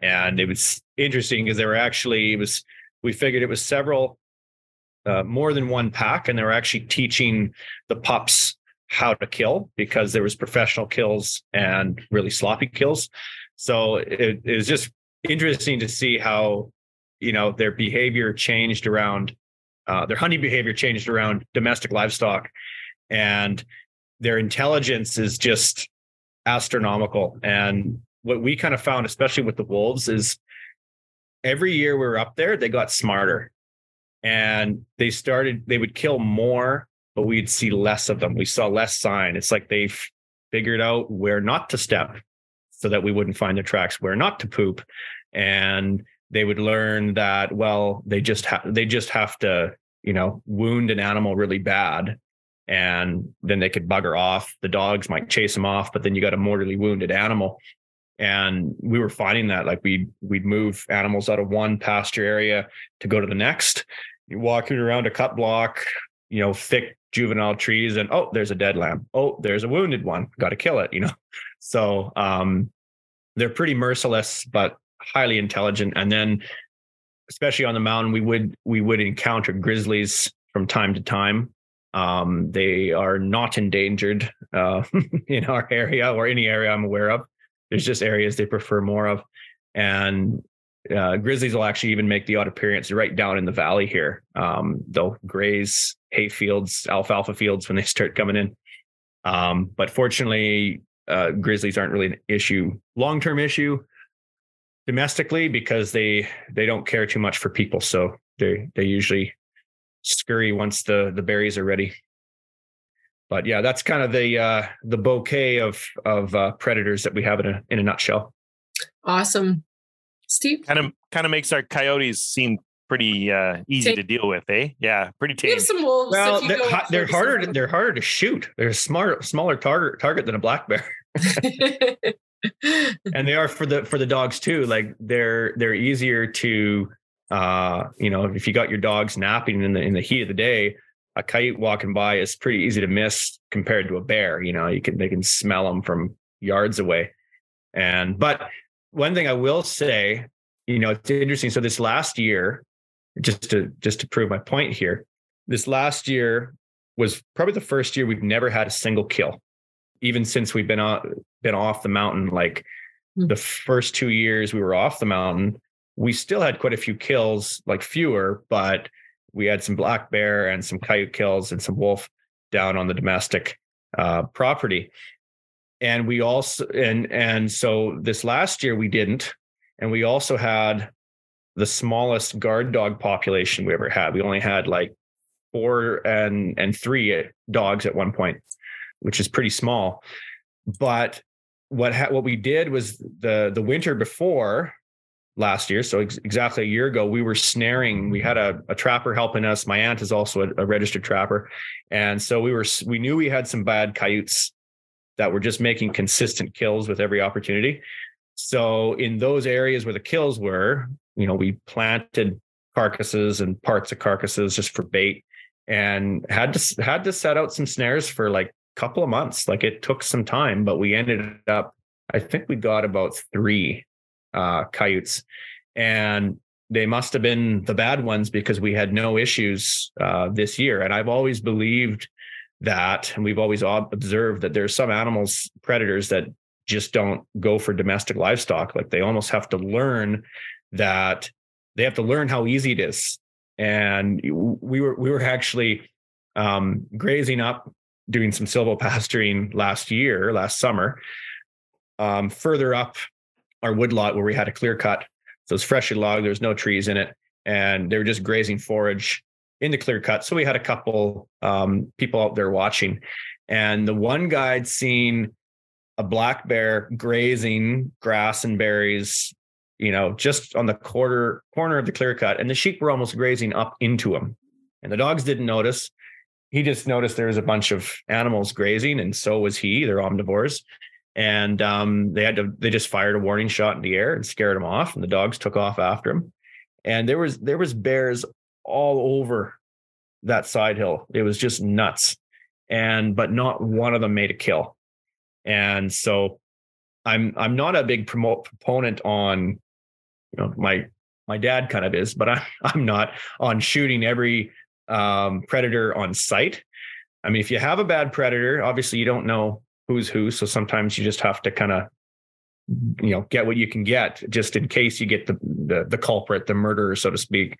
And it was interesting because they were actually, it was, we figured it was several, uh, more than one pack, and they were actually teaching the pups how to kill because there was professional kills and really sloppy kills. So it, it was just interesting to see how you know their behavior changed around uh, their hunting behavior changed around domestic livestock and their intelligence is just astronomical and what we kind of found especially with the wolves is every year we were up there they got smarter. And they started they would kill more but we'd see less of them. We saw less sign. It's like they figured out where not to step so that we wouldn't find the tracks where not to poop. And they would learn that well they just have they just have to you know wound an animal really bad and then they could bugger off. The dogs might chase them off but then you got a mortally wounded animal and we were finding that like we we'd move animals out of one pasture area to go to the next you're walking around a cut block you know thick juvenile trees and oh there's a dead lamb oh there's a wounded one got to kill it you know so um they're pretty merciless but highly intelligent. And then, especially on the mountain, we would we would encounter grizzlies from time to time. Um, they are not endangered uh, in our area or any area I'm aware of. There's just areas they prefer more of, and uh, grizzlies will actually even make the odd appearance right down in the valley here. Um, they'll graze hay fields, alfalfa fields when they start coming in. Um, but fortunately, uh, grizzlies aren't really an issue, long term issue domestically because they they don't care too much for people so they they usually scurry once the the berries are ready but yeah that's kind of the uh the bouquet of of uh, predators that we have in a in a nutshell. Awesome. Steve? Kind of kind of makes our coyotes seem pretty uh easy tame. to deal with eh? Yeah pretty tame we have some wolves well they're, they're harder to, they're harder to shoot. They're a smart smaller target target than a black bear. And they are for the for the dogs too. Like they're they're easier to uh you know if you got your dogs napping in the in the heat of the day a coyote walking by is pretty easy to miss compared to a bear you know you can they can smell them from yards away and but one thing i will say you know it's interesting so this last year just to just to prove my point here this last year was probably the first year we've never had a single kill even since we've been on been off the mountain like mm-hmm. the first two years we were off the mountain we still had quite a few kills like fewer but we had some black bear and some coyote kills and some wolf down on the domestic uh, property and we also and and so this last year we didn't and we also had the smallest guard dog population we ever had we only had like four and and three dogs at one point which is pretty small. But what ha- what we did was the the winter before last year, so ex- exactly a year ago, we were snaring. We had a, a trapper helping us. My aunt is also a, a registered trapper, and so we were we knew we had some bad coyotes that were just making consistent kills with every opportunity. So in those areas where the kills were, you know, we planted carcasses and parts of carcasses just for bait and had to had to set out some snares for like a couple of months. Like it took some time, but we ended up, I think we got about three uh, coyotes. And they must have been the bad ones because we had no issues uh, this year. And I've always believed that, and we've always observed that there's some animals, predators that just don't go for domestic livestock. Like they almost have to learn that they have to learn how easy it is. And we were we were actually um, grazing up doing some silvopasturing last year, last summer, um, further up our woodlot where we had a clear cut. So it's freshly logged, there's no trees in it, and they were just grazing forage in the clear cut. So we had a couple um, people out there watching, and the one guide seen a black bear grazing grass and berries, you know, just on the quarter corner of the clear cut, and the sheep were almost grazing up into him. And the dogs didn't notice he just noticed there was a bunch of animals grazing, and so was he. They're omnivores, and um, they had to. They just fired a warning shot in the air and scared him off, and the dogs took off after him. And there was there was bears all over that side hill. It was just nuts. And but not one of them made a kill. And so I'm I'm not a big promote proponent on you know my my dad kind of is, but I, I'm not on shooting every um, predator on sight. I mean, if you have a bad predator, obviously you don't know who's who, so sometimes you just have to kind of you know get what you can get just in case you get the the, the culprit the murderer so to speak.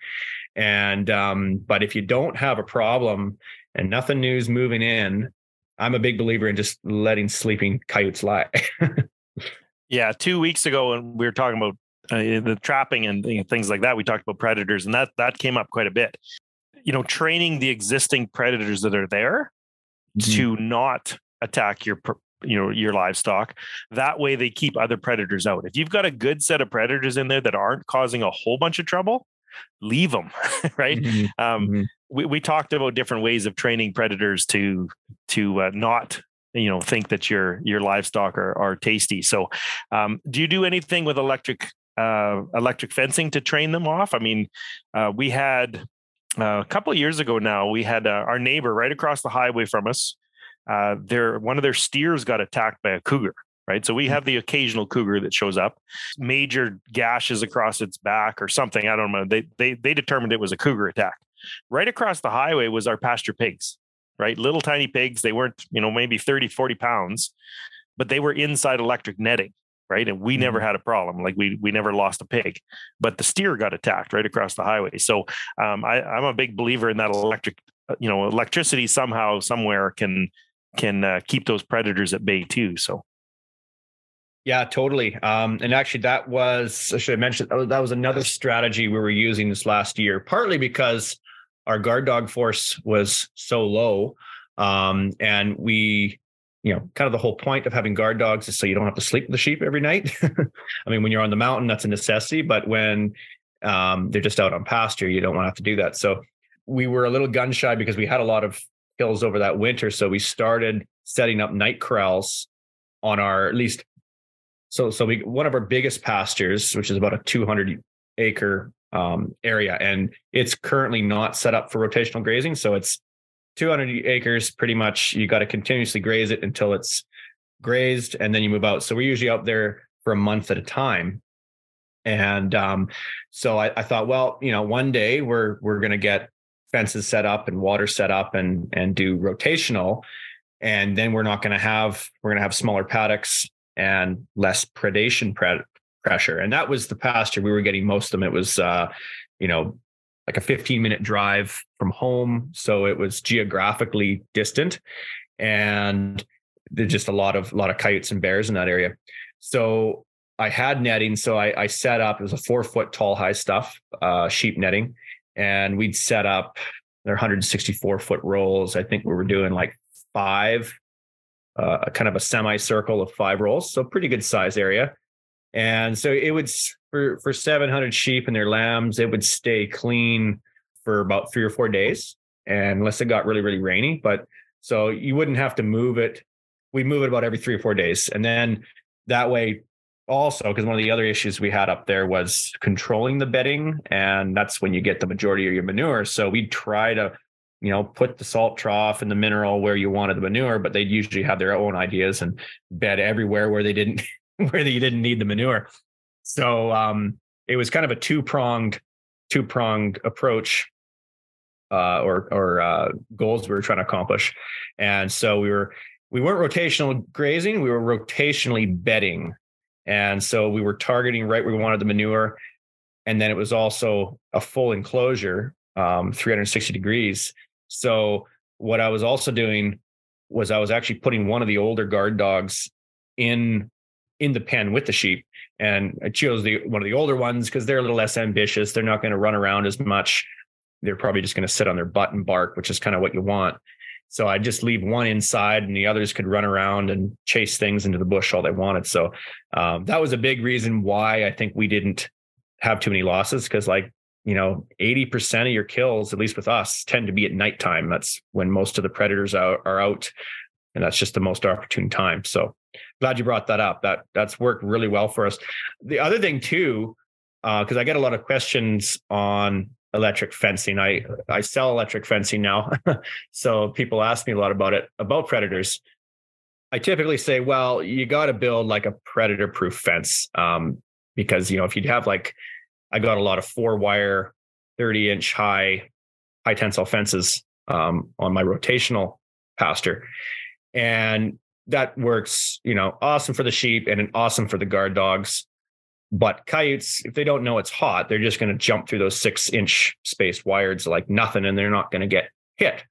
And um but if you don't have a problem and nothing new's moving in i'm a big believer in just letting sleeping coyotes lie. Yeah two weeks ago when we were talking about uh, the trapping and you know, things like that we talked about predators and that that came up quite a bit. You know training the existing predators that are there mm-hmm. to not attack your you know your livestock. That way they keep other predators out. If you've got a good set of predators in there that aren't causing a whole bunch of trouble leave them right? Mm-hmm. Um, mm-hmm. We, we talked about different ways of training predators to to uh, not you know think that your your livestock are, are tasty. So um, do you do anything with electric uh, electric fencing to train them off? I mean uh, we had uh, a couple of years ago now we had uh, our neighbor right across the highway from us uh, their one of their steers got attacked by a cougar right? So we mm. have the occasional cougar that shows up. Major gashes across its back or something i don't know. They they they determined it was a cougar attack. Right across the highway was our pasture pigs right? Little tiny pigs they weren't you know maybe 30 40 pounds but they were inside electric netting right? And we mm-hmm. never had a problem. Like we we never lost a pig but the steer got attacked right across the highway. So um, I, i'm a big believer in that electric uh, you know electricity somehow somewhere can can uh, keep those predators at bay too. So. Yeah, totally. Um, and actually, that was I should have mentioned that was another strategy we were using this last year, partly because our guard dog force was so low, um, and we, you know, kind of the whole point of having guard dogs is so you don't have to sleep with the sheep every night. I mean, when you're on the mountain, that's a necessity, but when um, they're just out on pasture, you don't want to have to do that. So we were a little gun shy because we had a lot of hills over that winter. So we started setting up night corrals on our at least so so we one of our biggest pastures, which is about a 200 acre um, area, and it's currently not set up for rotational grazing. So it's 200 acres, pretty much. You got to continuously graze it until it's grazed, and then you move out. So we're usually out there for a month at a time. And um, so I, I thought, well, you know, one day we're we're to get fences set up and water set up and and do rotational. And then we're not going to have we're going to have smaller paddocks and less predation pre- pressure. And that was the pasture we were getting most of them. It was uh you know like a 15 minute drive from home. So it was geographically distant and there's just a lot of lot of coyotes and bears in that area. So i had netting. So i, I set up it was a four foot tall high stuff uh, sheep netting and we'd set up their 164 foot rolls. I think we were doing like five, uh, kind of a semicircle of five rolls, so pretty good size area. And so it would for for 700 sheep and their lambs, it would stay clean for about three or four days, and unless it got really really rainy. But so you wouldn't have to move it. We move it about every three or four days, and then that way also because one of the other issues we had up there was controlling the bedding and that's when you get the majority of your manure. So we'd try to you know put the salt trough and the mineral where you wanted the manure but they'd usually have their own ideas and bed everywhere where they didn't where they didn't need the manure. So um it was kind of a two pronged two pronged approach uh, or or uh, goals we were trying to accomplish. And so we were we weren't rotational grazing we were rotationally bedding and so we were targeting right where we wanted the manure. And then it was also a full enclosure, um, 360 degrees. So what I was also doing was I was actually putting one of the older guard dogs in in the pen with the sheep. And I chose the one of the older ones because they're a little less ambitious. They're not going to run around as much. They're probably just going to sit on their butt and bark, which is kind of what you want. So I just leave one inside and the others could run around and chase things into the bush all they wanted. So um, that was a big reason why I think we didn't have too many losses because like, you know, 80% of your kills, at least with us, tend to be at nighttime. That's when most of the predators are, are out. And that's just the most opportune time. So glad you brought that up. That that's worked really well for us. The other thing too, because uh, I get a lot of questions on electric fencing. I I sell electric fencing now, so people ask me a lot about it about predators. I typically say, well, you got to build like a predator proof fence um, because you know if you'd have like I got a lot of four wire, thirty inch high high tensile fences um, on my rotational pasture, and that works, you know, awesome for the sheep and awesome for the guard dogs. But coyotes, if they don't know it's hot, they're just going to jump through those six inch spaced wires like nothing, and they're not going to get hit.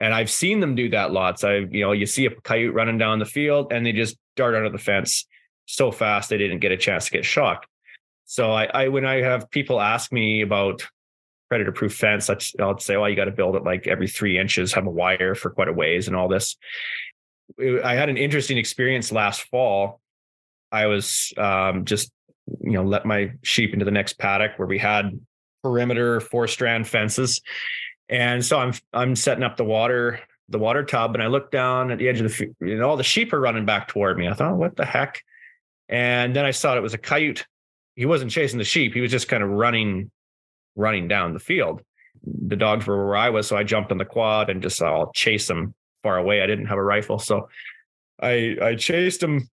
And I've seen them do that lots. I, you know, you see a coyote running down the field and they just dart under the fence so fast they didn't get a chance to get shocked. So I, I when I have people ask me about predator proof fence, I'll say, well, you got to build it like every three inches, have a wire for quite a ways and all this. I had an interesting experience last fall. I was um, just you know let my sheep into the next paddock where we had perimeter four strand fences. And so i'm i'm setting up the water the water tub and i look down at the edge of the field, and all the sheep are running back toward me. I thought what the heck? And then i saw it was a coyote. He wasn't chasing the sheep. He was just kind of running running down the field. The dogs were where i was so i jumped on the quad and just i'll chase them far away. I didn't have a rifle so i i chased him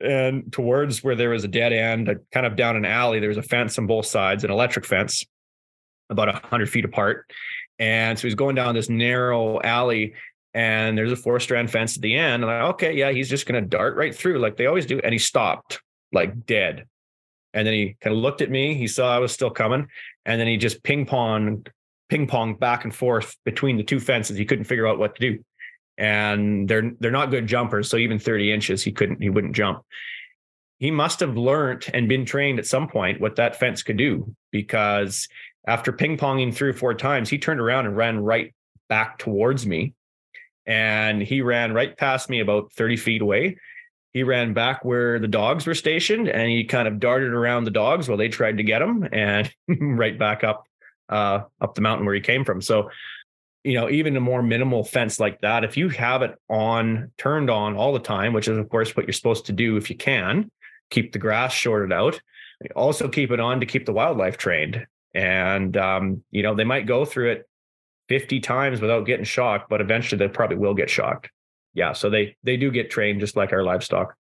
and towards where there was a dead end, kind of down an alley, there was a fence on both sides, an electric fence, about a hundred feet apart. And so he's going down this narrow alley, and there's a four strand fence at the end. And I'm like, okay, yeah, he's just gonna dart right through like they always do. And he stopped, like dead. And then he kind of looked at me. He saw I was still coming, and then he just ping pong, ping pong back and forth between the two fences. He couldn't figure out what to do and they're they're not good jumpers. So even 30 inches, he couldn't he wouldn't jump. He must have learned and been trained at some point what that fence could do because after ping ponging three or four times, he turned around and ran right back towards me. And he ran right past me about 30 feet away. He ran back where the dogs were stationed and he kind of darted around the dogs while they tried to get him and right back up uh, up the mountain where he came from. So you know, even a more minimal fence like that, if you have it on, turned on all the time, which is of course what you're supposed to do if you can, keep the grass shorted out. Also keep it on to keep the wildlife trained. And um, you know, they might go through it 50 times without getting shocked, but eventually they probably will get shocked. Yeah. So they they do get trained just like our livestock.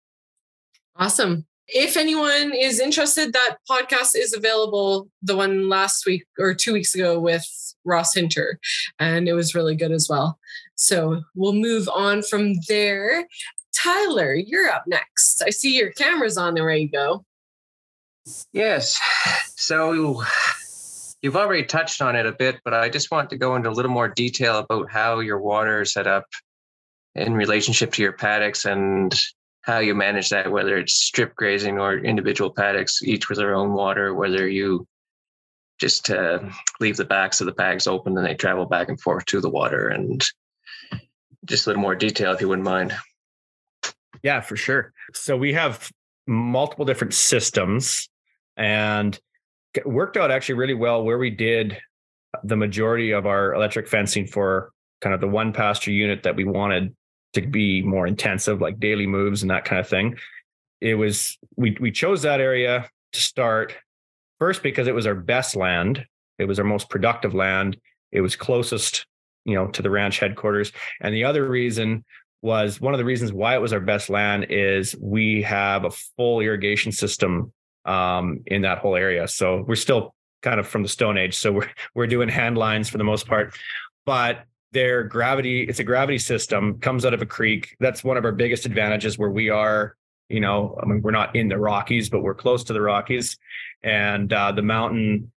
Awesome if anyone is interested, that podcast is available. The one last week or two weeks ago with Ross Hinter, and it was really good as well. So we'll move on from there. Tyler, you're up next. I see your camera's on. There you go. Yes. So you've already touched on it a bit, but I just want to go into a little more detail about how your water is set up in relationship to your paddocks and how you manage that, whether it's strip grazing or individual paddocks, each with their own water, whether you just uh, leave the backs of the bags open and they travel back and forth to the water and just a little more detail if you wouldn't mind. Yeah, for sure. So we have multiple different systems and worked out actually really well where we did the majority of our electric fencing for kind of the one pasture unit that we wanted to be more intensive, like daily moves and that kind of thing. It was we we chose that area to start first because it was our best land. It was our most productive land. It was closest, you know, to the ranch headquarters. And the other reason was one of the reasons why it was our best land is we have a full irrigation system um, in that whole area. So we're still kind of from the Stone Age. So we're we're doing hand lines for the most part, but their gravity it's a gravity system comes out of a creek. That's one of our biggest advantages where we are you know i mean we're not in the rockies but we're close to the rockies. And uh, the mountain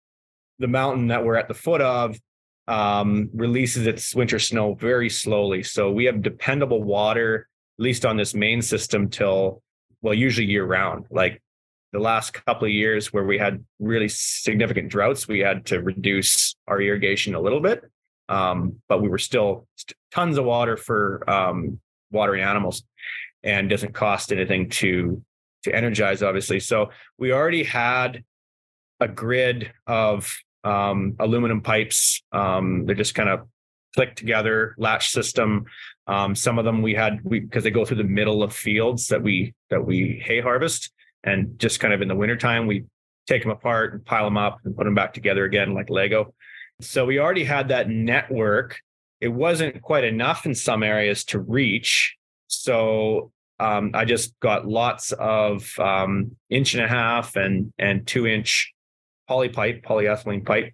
the mountain that we're at the foot of um, releases its winter snow very slowly. So we have dependable water at least on this main system till well usually year round. Like the last couple of years where we had really significant droughts we had to reduce our irrigation a little bit um, but we were still st- tons of water for um, watering animals and doesn't cost anything to to energize obviously. So we already had a grid of um, aluminum pipes. Um, they're just kind of clicked together latch system. Um, some of them we had because they go through the middle of fields that we that we hay harvest. And just kind of in the wintertime we take them apart and pile them up and put them back together again like lego So we already had that network. It wasn't quite enough in some areas to reach. So um, I just got lots of um, inch and a half and and two inch poly pipe, polyethylene pipe,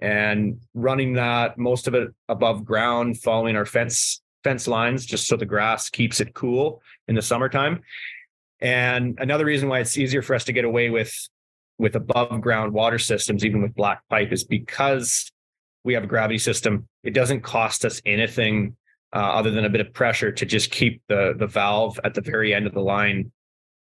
and running that most of it above ground, following our fence fence lines, just so the grass keeps it cool in the summertime. And another reason why it's easier for us to get away with with above ground water systems, even with black pipe, is because we have a gravity system. It doesn't cost us anything uh, other than a bit of pressure to just keep the the valve at the very end of the line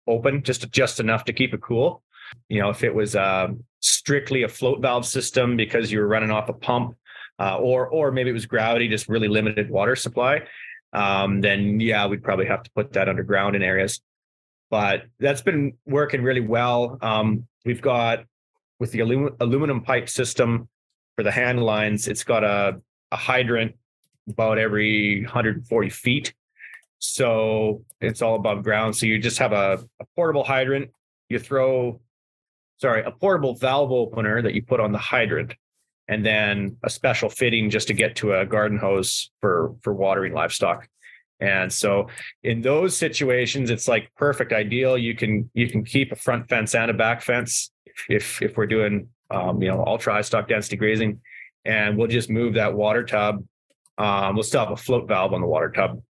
open, just just enough to keep it cool. You know, if it was uh, strictly a float valve system because you were running off a pump, uh, or or maybe it was gravity, just really limited water supply, um, then yeah, we'd probably have to put that underground in areas. But that's been working really well. Um, we've got with the alum- aluminum pipe system for the hand lines, it's got a, a hydrant about every 140 feet. So it's all above ground. So you just have a, a portable hydrant. You throw, sorry, a portable valve opener that you put on the hydrant, and then a special fitting just to get to a garden hose for for watering livestock. And so in those situations, it's like perfect ideal. You can you can keep a front fence and a back fence if if we're doing um, you know ultra high stock density grazing, and we'll just move that water tub um, we'll still have a float valve on the water tub,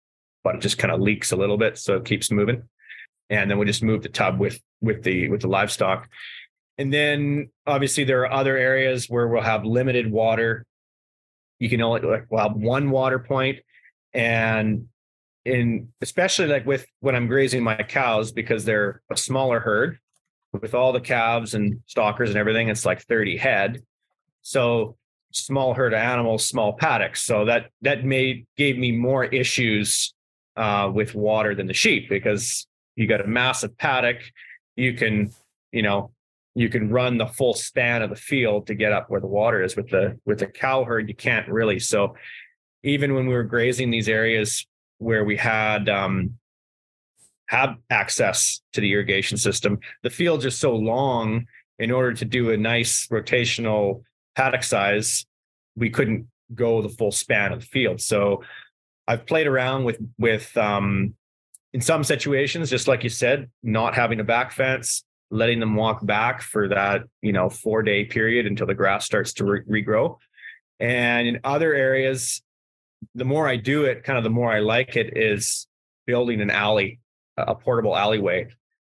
but it just kind of leaks a little bit, so it keeps moving. And then we'll just move the tub with with the with the livestock. And then obviously there are other areas where we'll have limited water. You can only like we'll have one water point, and in especially like with when I'm grazing my cows because they're a smaller herd with all the calves and stalkers and everything, it's like 30 head. So small herd of animals, small paddocks. So that that made gave me more issues uh, with water than the sheep because you got a massive paddock. You can, you know, you can run the full span of the field to get up where the water is. With the with the cow herd, you can't really. So even when we were grazing these areas where we had um, have access to the irrigation system, the fields are so long. In order to do a nice rotational paddock size, we couldn't go the full span of the field. So I've played around with with um, in some situations, just like you said, not having a back fence, letting them walk back for that you know four day period until the grass starts to re- regrow. And in other areas, the more I do it, kind of the more I like it is building an alley, a portable alleyway,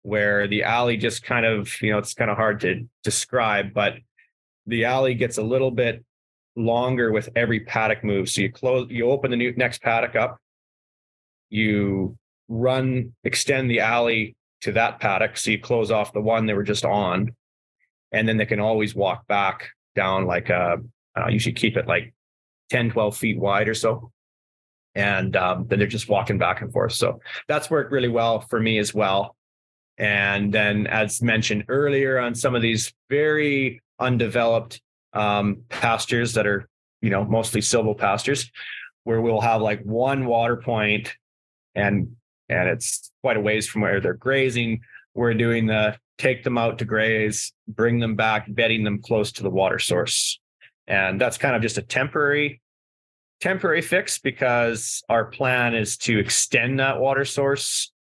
where the alley just kind of you know it's kind of hard to describe, but the alley gets a little bit longer with every paddock move. So you close, you open the new next paddock up, you run, extend the alley to that paddock. So you close off the one they were just on, and then they can always walk back down like uh, I usually keep it like 10, 12 feet wide or so. And um, then they're just walking back and forth. So that's worked really well for me as well. And then, as mentioned earlier, on some of these very undeveloped um, pastures that are, you know, mostly silvopastures, where we'll have like one water point and and it's quite a ways from where they're grazing. We're doing the take them out to graze, bring them back, bedding them close to the water source. And that's kind of just a temporary temporary fix because our plan is to extend that water source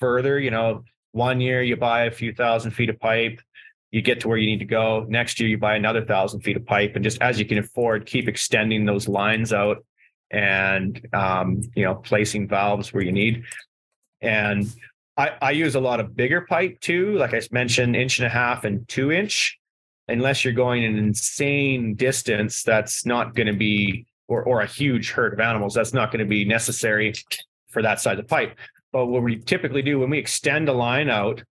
further. You know, one year you buy a few thousand feet of pipe, you get to where you need to go. Next year, you buy another thousand feet of pipe, and just as you can afford, keep extending those lines out and um, you know placing valves where you need. And I, I use a lot of bigger pipe too, like I mentioned, inch and a half and two inch. Unless you're going an insane distance, that's not going to be, or or a huge herd of animals, that's not going to be necessary for that size of the pipe. But what we typically do when we extend a line out,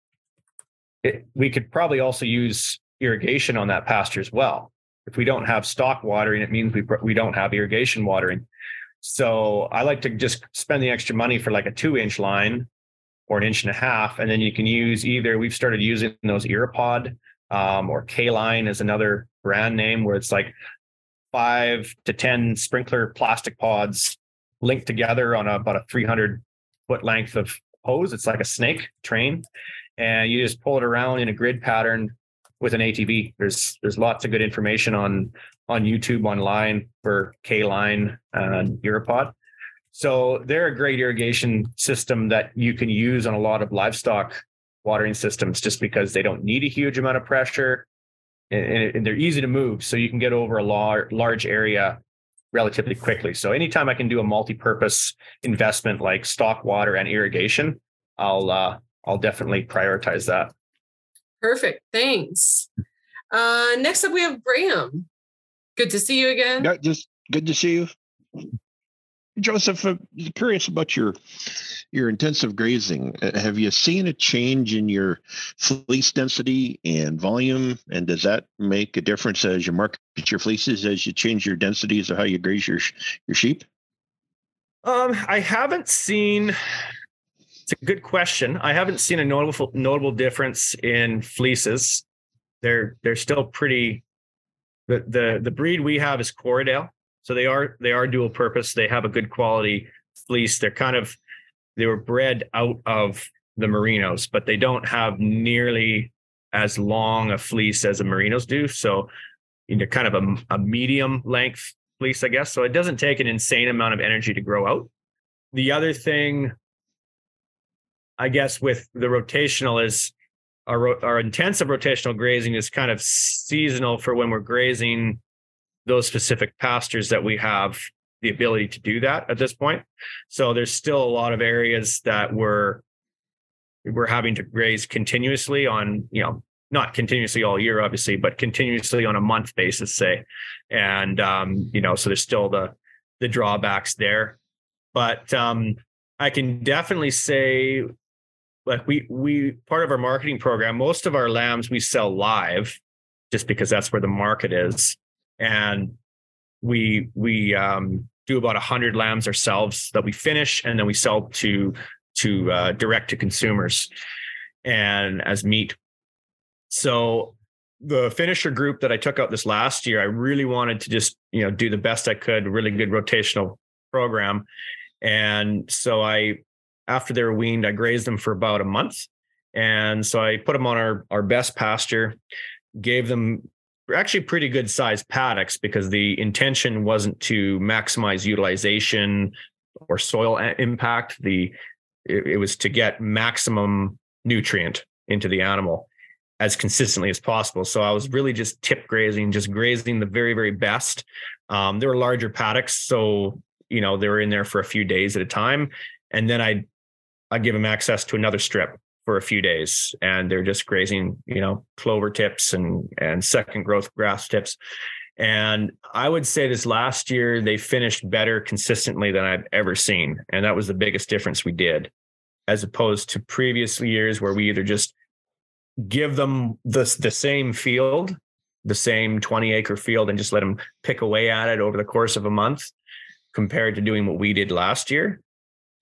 it, we could probably also use irrigation on that pasture as well. If we don't have stock watering, it means we we don't have irrigation watering. So I like to just spend the extra money for like a two inch line or an inch and a half, and then you can use either. We've started using those Irripod um, or K Line is another brand name where it's like five to ten sprinkler plastic pods linked together on a, about a 300 foot length of hose. It's like a snake train, and you just pull it around in a grid pattern with an ATV. There's there's lots of good information on on YouTube online for K line and Irripod. So they're a great irrigation system that you can use on a lot of livestock watering systems just because they don't need a huge amount of pressure and, and they're easy to move. So you can get over a large, large area relatively quickly. So anytime I can do a multi-purpose investment like stock water and irrigation, I'll uh, I'll definitely prioritize that. Perfect. Thanks. Uh, next up, we have Graham. Good to see you again. Yeah, just good to see you. Joseph, I'm curious about your your intensive grazing. Uh, have you seen a change in your fleece density and volume? And does that make a difference as you market your fleeces as you change your densities of how you graze your your sheep? Um, I haven't seen. It's a good question. I haven't seen a notable notable difference in fleeces. They're they're still pretty. The the the breed we have is Corriedale, so they are they are dual purpose. They have a good quality fleece. They're kind of they were bred out of the merinos, but they don't have nearly as long a fleece as the merinos do. So you know, kind of a, a medium length fleece, I guess. So it doesn't take an insane amount of energy to grow out. The other thing, I guess, with the rotational is our our intensive rotational grazing is kind of seasonal for when we're grazing those specific pastures that we have the ability to do that at this point. So there's still a lot of areas that we're we're having to graze continuously on, you know, not continuously all year, obviously, but continuously on a month basis, say. And um, you know, so there's still the the drawbacks there. But um I can definitely say like we we part of our marketing program, most of our lambs we sell live just because that's where the market is and we we um, do about 100 lambs ourselves that we finish and then we sell to to uh, direct to consumers and as meat. So the finisher group that i took out this last year i really wanted to just you know do the best i could really good rotational program. And so i after they were weaned i grazed them for about a month. And so i put them on our our best pasture gave them actually pretty good sized paddocks because the intention wasn't to maximize utilization or soil impact. The it, it was to get maximum nutrient into the animal as consistently as possible. So I was really just tip grazing, just grazing the very, very best. Um, there were larger paddocks, so you know they were in there for a few days at a time, and then I I give them access to another strip for a few days and they're just grazing, you know, clover tips and and second growth grass tips. And I would say this last year they finished better consistently than I've ever seen. And that was the biggest difference we did, as opposed to previous years where we either just give them the, the same field, the same 20 acre field, and just let them pick away at it over the course of a month compared to doing what we did last year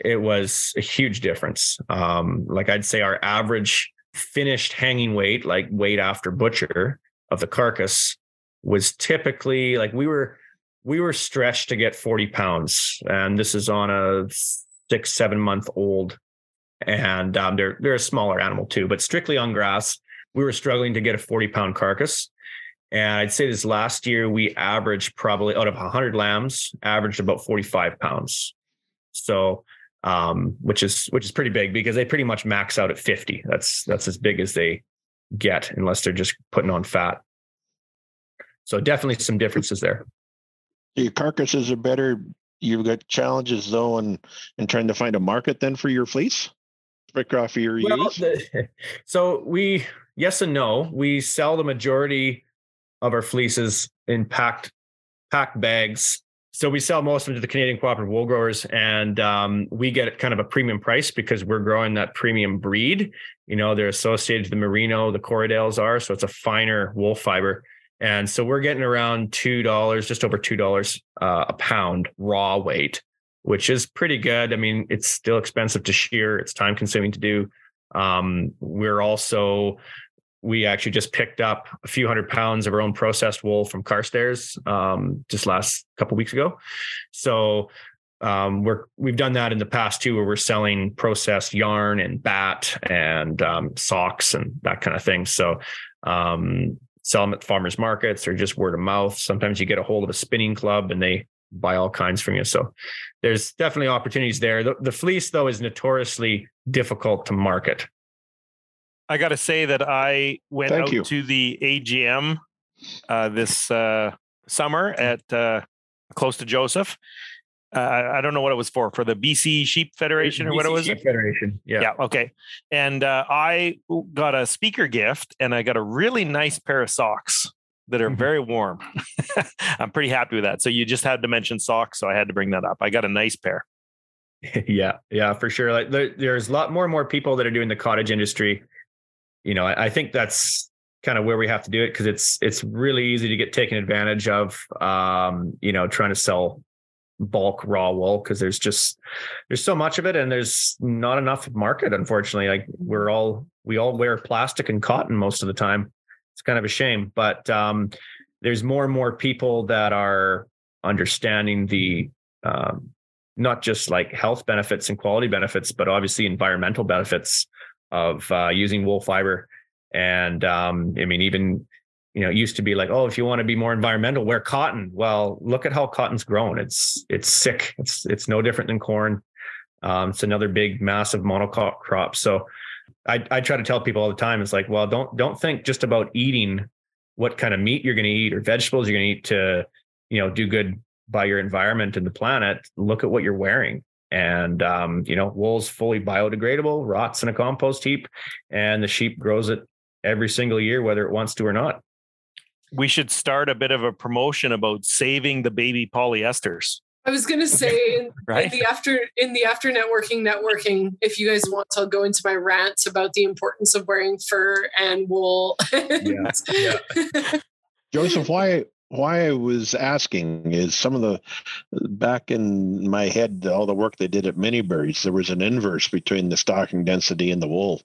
it was a huge difference. Um, like I'd say our average finished hanging weight, like weight after butcher of the carcass, was typically like we were we were stretched to get 40 pounds. And this is on a six, seven month old. And um, they're they're a smaller animal too, but strictly on grass, we were struggling to get a 40 pound carcass. And I'd say this last year we averaged probably out of 100 lambs, averaged about 45 pounds. So um, which is which is pretty big because they pretty much max out at 50. That's that's as big as they get unless they're just putting on fat. So definitely some differences there. Your carcasses are better. You've got challenges though, and and trying to find a market then for your fleece, for coffee or well, the, so we yes and no. We sell the majority of our fleeces in packed packed bags so we sell most of them to the Canadian cooperative wool growers, and um, we get kind of a premium price because we're growing that premium breed. You know, they're associated to the merino, the Corriedales are, so it's a finer wool fiber. And so we're getting around two dollars, just over two dollars uh, a pound raw weight, which is pretty good. I mean, it's still expensive to shear; it's time consuming to do. Um, we're also we actually just picked up a few hundred pounds of our own processed wool from Carstairs um, just last couple weeks ago. So um, we're we've done that in the past too, where we're selling processed yarn and bat and um, socks and that kind of thing. So um, sell them at farmers markets or just word of mouth. Sometimes you get a hold of a spinning club and they buy all kinds from you. So there's definitely opportunities there. The, the fleece though is notoriously difficult to market. I got to say that I went Thank out you. to the AGM uh, this uh, summer at uh, close to Joseph. Uh, I I don't know what it was for, for the BC Sheep Federation or what it was. Sheep Federation. Yeah. Yeah. Okay. And uh, I got a speaker gift and I got a really nice pair of socks that are Mhm. very warm. I'm pretty happy with that. So you just had to mention socks. So I had to bring that up. I got a nice pair. yeah, yeah, for sure. Like there, there's a lot more and more people that are doing the cottage industry. You know, I, I think that's kind of where we have to do it because it's it's really easy to get taken advantage of. Um, you know, trying to sell bulk raw wool because there's just there's so much of it and there's not enough market. Unfortunately, like we're all we all wear plastic and cotton most of the time. It's kind of a shame, but um, there's more and more people that are understanding the um, not just like health benefits and quality benefits, but obviously environmental benefits of uh, using wool fiber. And um, I mean, even you know, it used to be like, oh, if you want to be more environmental, wear cotton. Well, look at how cotton's grown. It's it's sick. It's it's no different than corn. Um, it's another big, massive monocrop crop. So I, I try to tell people all the time, it's like, well, don't don't think just about eating what kind of meat you're going to eat or vegetables you're going to eat to, you know, do good by your environment and the planet. Look at what you're wearing. And um, you know, wool's fully biodegradable, rots in a compost heap, and the sheep grows it every single year, whether it wants to or not. We should start a bit of a promotion about saving the baby polyesters. I was gonna say in, Right. in the after in the after networking networking, if you guys want, I'll go into my rant about the importance of wearing fur and wool. Yeah, yeah. Joseph, why why I was asking is some of the back in my head, all the work they did at Manyberries, there was an inverse between the stocking density and the wool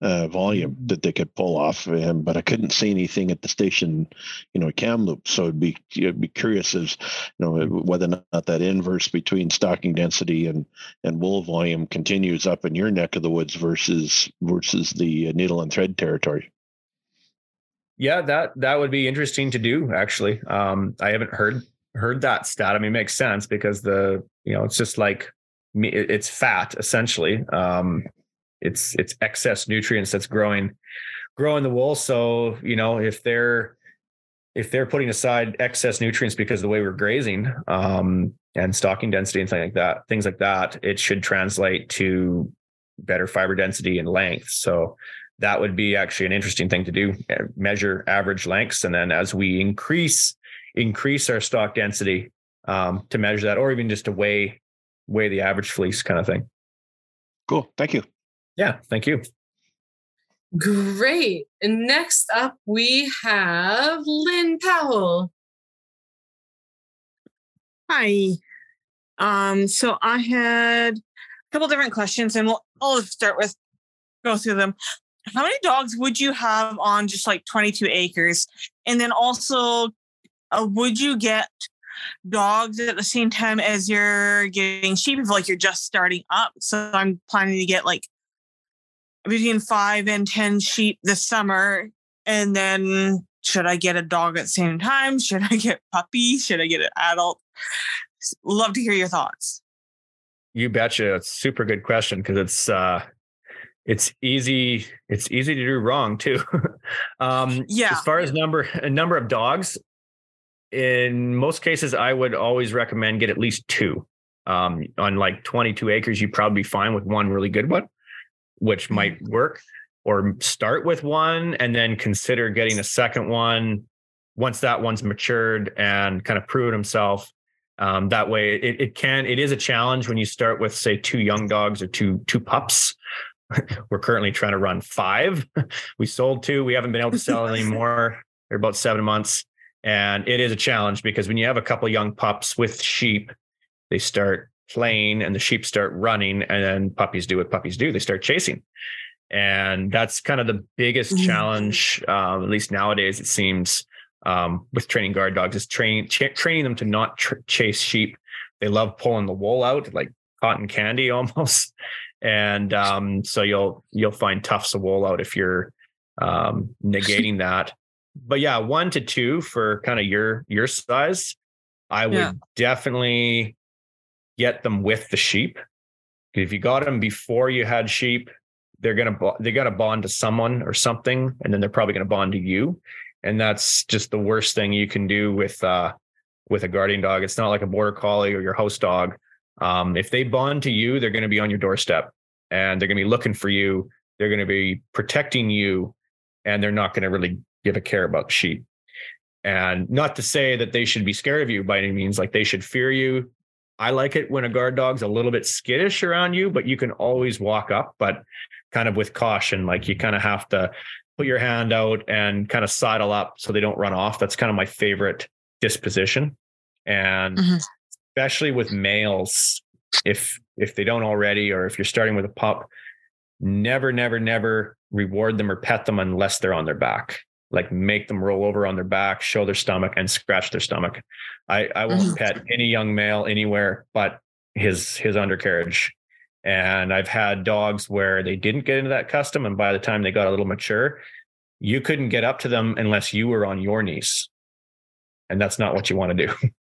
uh, volume that they could pull off, um, but I couldn't see anything at the station, you know, Kamloops. So it'd be I'd be curious as you know whether or not that inverse between stocking density and and wool volume continues up in your neck of the woods versus versus the uh, needle and thread territory. Yeah, that that would be interesting to do. Actually, um, I haven't heard heard that stat. I mean, it makes sense because the you know it's just like. It's fat essentially. Um, it's it's excess nutrients that's growing growing the wool. So you know if they're if they're putting aside excess nutrients because of the way we're grazing um, and stocking density and things like that, things like that, it should translate to better fiber density and length. So that would be actually an interesting thing to do uh, measure average lengths and then as we increase increase our stock density um, to measure that or even just to weigh weigh the average fleece kind of thing Cool, thank you. yeah thank you Great. And next up we have Lynn Powell. Hi. Um, so I had a couple different questions, and we'll I'll start with go through them. How many dogs would you have on just like 22 acres? And then also, uh, would you get dogs at the same time as you're getting sheep if like you're just starting up? So I'm planning to get like between five and 10 sheep this summer. And then should I get a dog at the same time? Should I get puppies? Should I get an adult? Love to hear your thoughts. you betcha it's a super good question because it's uh it's easy it's easy to do wrong too. Um Yeah. as far as number a number of dogs in most cases i would always recommend get at least two. Um on like 22 acres you'd probably be fine with one really good one which might work or start with one and then consider getting a second one once that one's matured and kind of proven himself um, that way it, it can it is a challenge when you start with say two young dogs or two two pups we're currently trying to run five. We sold two. We haven't been able to sell anymore. They're about seven months. And it is a challenge because when you have a couple young pups with sheep they start playing and the sheep start running and then puppies do what puppies do. They start chasing. And that's kind of the biggest Mhm. challenge um, at least nowadays it seems um, with training guard dogs is training ch- training them to not tr- chase sheep. They love pulling the wool out like cotton candy almost and um, so you'll you'll find tufts of wool out if you're um, negating that but yeah, one to two for kind of your your size. I would Yeah. definitely get them with the sheep. If you got them before you had sheep, they're gonna they got to bond to someone or something, and then they're probably gonna bond to you, and that's just the worst thing you can do with uh with a guardian dog. It's not like a border collie or your house dog. Um, if they bond to you, they're going to be on your doorstep, and they're going to be looking for you. They're going to be protecting you, and they're not going to really give a care about the sheep. And not to say that they should be scared of you by any means, like they should fear you. I like it when a guard dog's a little bit skittish around you, but you can always walk up, but kind of with caution. Like you kind of have to put your hand out and kind of sidle up so they don't run off. That's kind of my favorite disposition. And Mhm. Especially with males, if if they don't already, or if you're starting with a pup, never, never, never reward them or pet them unless they're on their back. Like make them roll over on their back, show their stomach, and scratch their stomach. I, I won't Mhm. pet any young male anywhere but his his undercarriage. And I've had dogs where they didn't get into that custom, and by the time they got a little mature, you couldn't get up to them unless you were on your knees, and that's not what you want to do.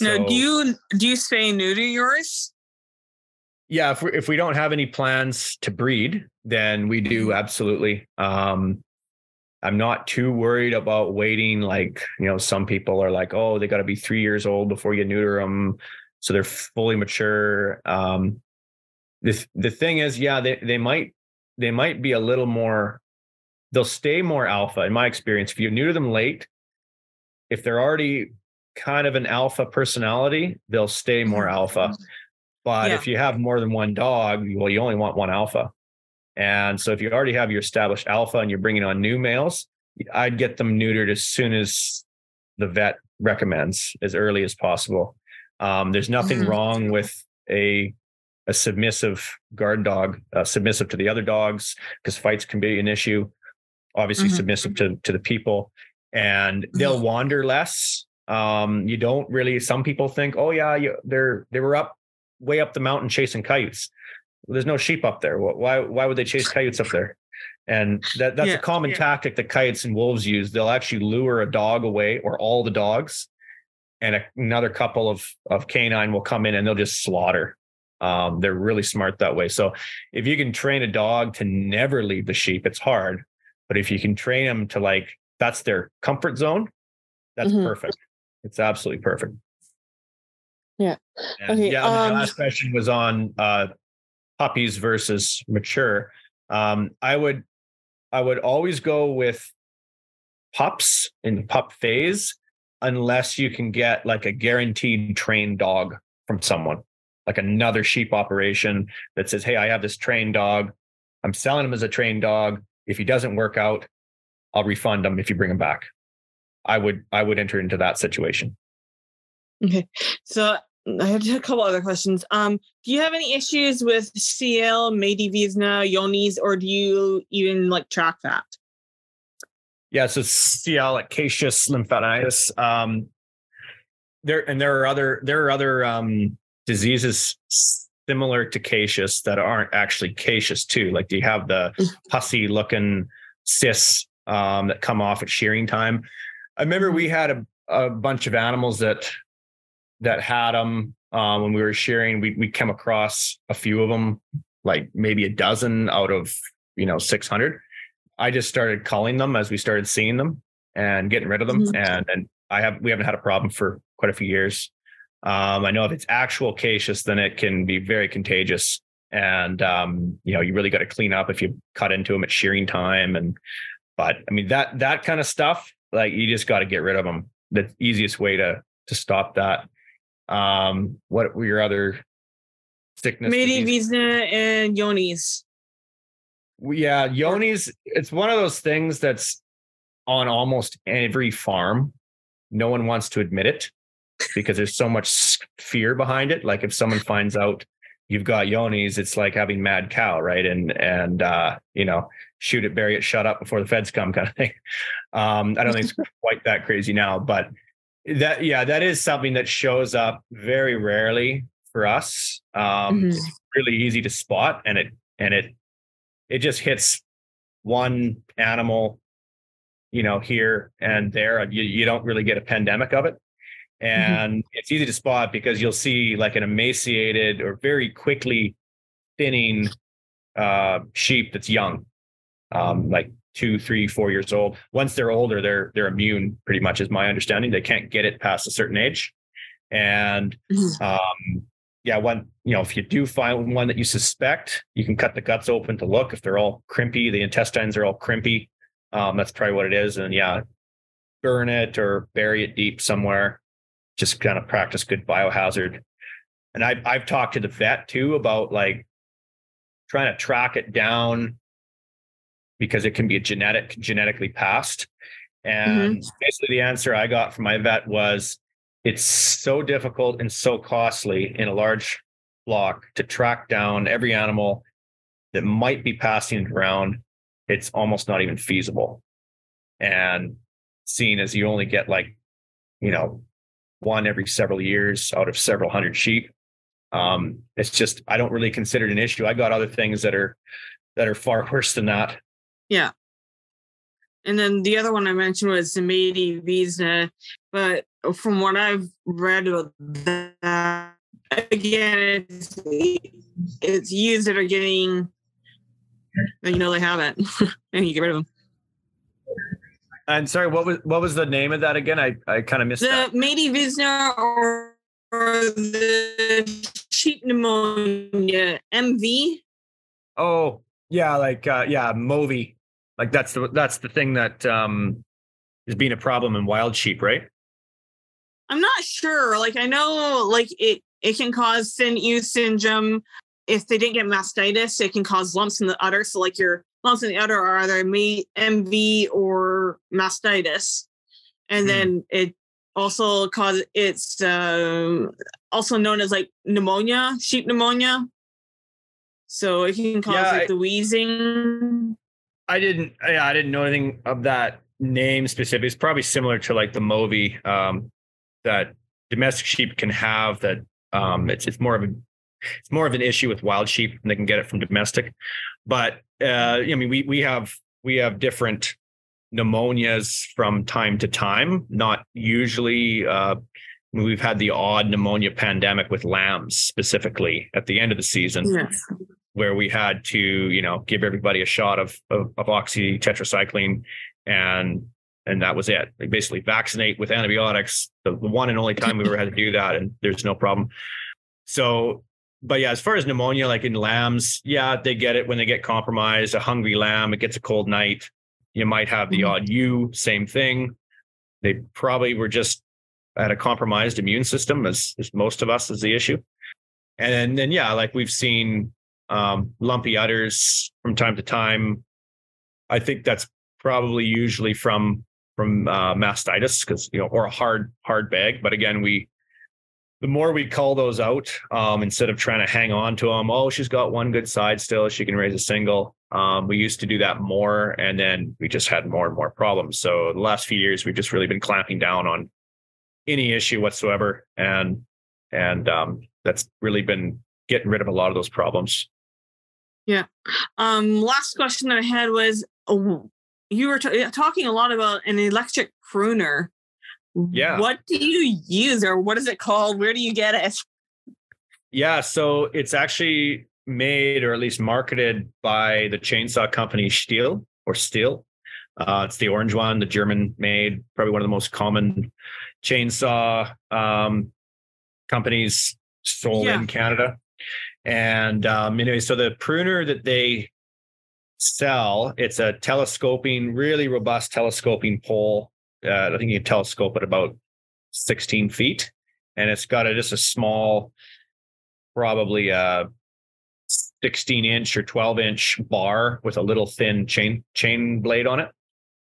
now, So- do you do you spay neuter yours? yeah if we, if we don't have any plans to breed then we do absolutely. Um i'm not too worried about waiting like you know some people are like oh they got to be three years old before you neuter them so they're fully mature. Um the, the thing is yeah they, they might they might be a little more they'll stay more alpha in my experience. If you neuter them late if they're already kind of an alpha personality they'll stay more alpha but Yeah. if you have more than one dog, well, you only want one alpha. And so if you already have your established alpha and you're bringing on new males, I'd get them neutered as soon as the vet recommends, as early as possible. Um, there's nothing Mhm. wrong with a a submissive guard dog, uh, submissive to the other dogs, because fights can be an issue. Obviously, Mhm. submissive to to the people, and they'll wander less. Um, you don't really. Some people think, oh yeah, you, they're they were up way up the mountain chasing coyotes. Well, there's no sheep up there. Why why would they chase coyotes up there? And that that's Yeah, a common yeah. tactic that coyotes and wolves use. They'll actually lure a dog away or all the dogs, and a, another couple of of canine will come in and they'll just slaughter. Um, they're really smart that way. So if you can train a dog to never leave the sheep, it's hard. But if you can train them to like that's their comfort zone, that's Mhm. perfect. It's absolutely perfect. Yeah. And Okay, yeah. um, last question was on uh, puppies versus mature. Um, I would, I would always go with pups in pup phase, unless you can get like a guaranteed trained dog from someone, like another sheep operation that says, "Hey, I have this trained dog. I'm selling him as a trained dog. If he doesn't work out, I'll refund him if you bring him back." I would, I would enter into that situation. Okay. So I had a couple other questions. Um, do you have any issues with CL, Maedi-visna, Johne's, or do you even like track that? Yeah, so CL at caseous lymphadenitis. Um, there and there are other there are other um, diseases similar to caseous that aren't actually caseous too. Like do you have the pussy looking cysts um, that come off at shearing time. I remember we had a, a bunch of animals that that had them um, when we were shearing. We we came across a few of them, like maybe a dozen out of you know six hundred. I just started calling them as we started seeing them and getting rid of them. Mhm. And and I have we haven't had a problem for quite a few years. Um, I know if it's actual caseous, then it can be very contagious. And um, you know, you really got to clean up if you cut into them at shearing time. And but I mean that that kind of stuff, like you just got to get rid of them. The easiest way to to stop that. Um, what were your other sickness? disease- Maedi-visna and Johne's. yeah, Johne's it's one of those things that's on almost every farm. No one wants to admit it because there's so much fear behind it. Like if someone finds out you've got Johne's, it's like having mad cow, right? And and uh, you know, shoot it, bury it, shut up before the feds come, kind of thing. Um, I don't think it's quite that crazy now, but that yeah, that is something that shows up very rarely for us. Um, Mhm. It's really easy to spot, and it and it it just hits one animal you know, here and there. You, you don't really get a pandemic of it. And mm-hmm. it's easy to spot because you'll see like an emaciated or very quickly thinning uh, sheep that's young, um, like two, three, four years old. Once they're older, they're they're immune. Pretty much is my understanding. They can't get it past a certain age, and mm-hmm. um, yeah, one you know if you do find one that you suspect, you can cut the guts open to look. If they're all crimpy, the intestines are all crimpy. Um, that's probably what it is. And yeah, burn it or bury it deep somewhere. Just kind of practice good biohazard. And I've I've talked to the vet too about like trying to track it down because it can be a genetic genetically passed. And mm-hmm. basically the answer I got from my vet was it's so difficult and so costly in a large flock to track down every animal that might be passing it around. It's almost not even feasible. And seeing as you only get like, you know, one every several years out of several hundred sheep, um, it's just I don't really consider it an issue. I got other things that are that are far worse than that. Yeah. And then the other one I mentioned was the Maedi-visna, but from what I've read about that, again, it's, it's that are getting, you know, they have it, and you get rid of them. And sorry, what was what was the name of that again? I, I kind of missed the that. Maedi-visna or, or the sheep pneumonia MV. Oh yeah, like uh, yeah, Movi. Like that's the that's the thing that um is being a problem in wild sheep, right? I'm not sure. Like I know like it it can cause ewe syndrome. If they didn't get mastitis, it can cause lumps in the udder. So like your lumps in the udder are either MV or mastitis. And mm. then it also cause it's um, also known as like pneumonia, sheep pneumonia. So it can cause yeah, like I, the wheezing. I didn't. Yeah, I didn't know anything of that name specific. It's probably similar to like the Movi um, that domestic sheep can have. That um, it's it's more of a it's more of an issue with wild sheep, and they can get it from domestic. But uh, I mean, we we have we have different pneumonias from time to time. Not usually. Uh, we've had the odd pneumonia pandemic with lambs specifically at the end of the season. Yes where we had to, you know, give everybody a shot of of, of oxy tetracycline, and and that was it. Like basically vaccinate with antibiotics. The, the one and only time we ever had to do that, and there's no problem. So, but yeah, as far as pneumonia, like in lambs, yeah, they get it when they get compromised. A hungry lamb, it gets a cold night. You might have the mm-hmm. odd ewe, same thing. They probably were just at a compromised immune system, as, as most of us is the issue. And then, yeah, like we've seen um, lumpy udders from time to time. I think that's probably usually from from uh, mastitis because you know or a hard hard bag. But again, we the more we call those out um, instead of trying to hang on to them. Oh, she's got one good side still. She can raise a single. Um, we used to do that more, and then we just had more and more problems. So the last few years, we've just really been clamping down on any issue whatsoever, and and um, that's really been getting rid of a lot of those problems. Yeah. Um, last question that I had was oh, you were t- talking a lot about an electric pruner. Yeah. What do you use or what is it called? Where do you get it? Yeah. So it's actually made or at least marketed by the chainsaw company Stihl or Steel. Uh, it's the orange one, the German made, probably one of the most common chainsaw um, companies sold yeah. in Canada. And um, anyway, so the pruner that they sell, it's a telescoping, really robust telescoping pole. Uh, I think you can telescope at about 16 feet, and it's got a, just a small, probably a 16 inch or 12 inch bar with a little thin chain chain blade on it,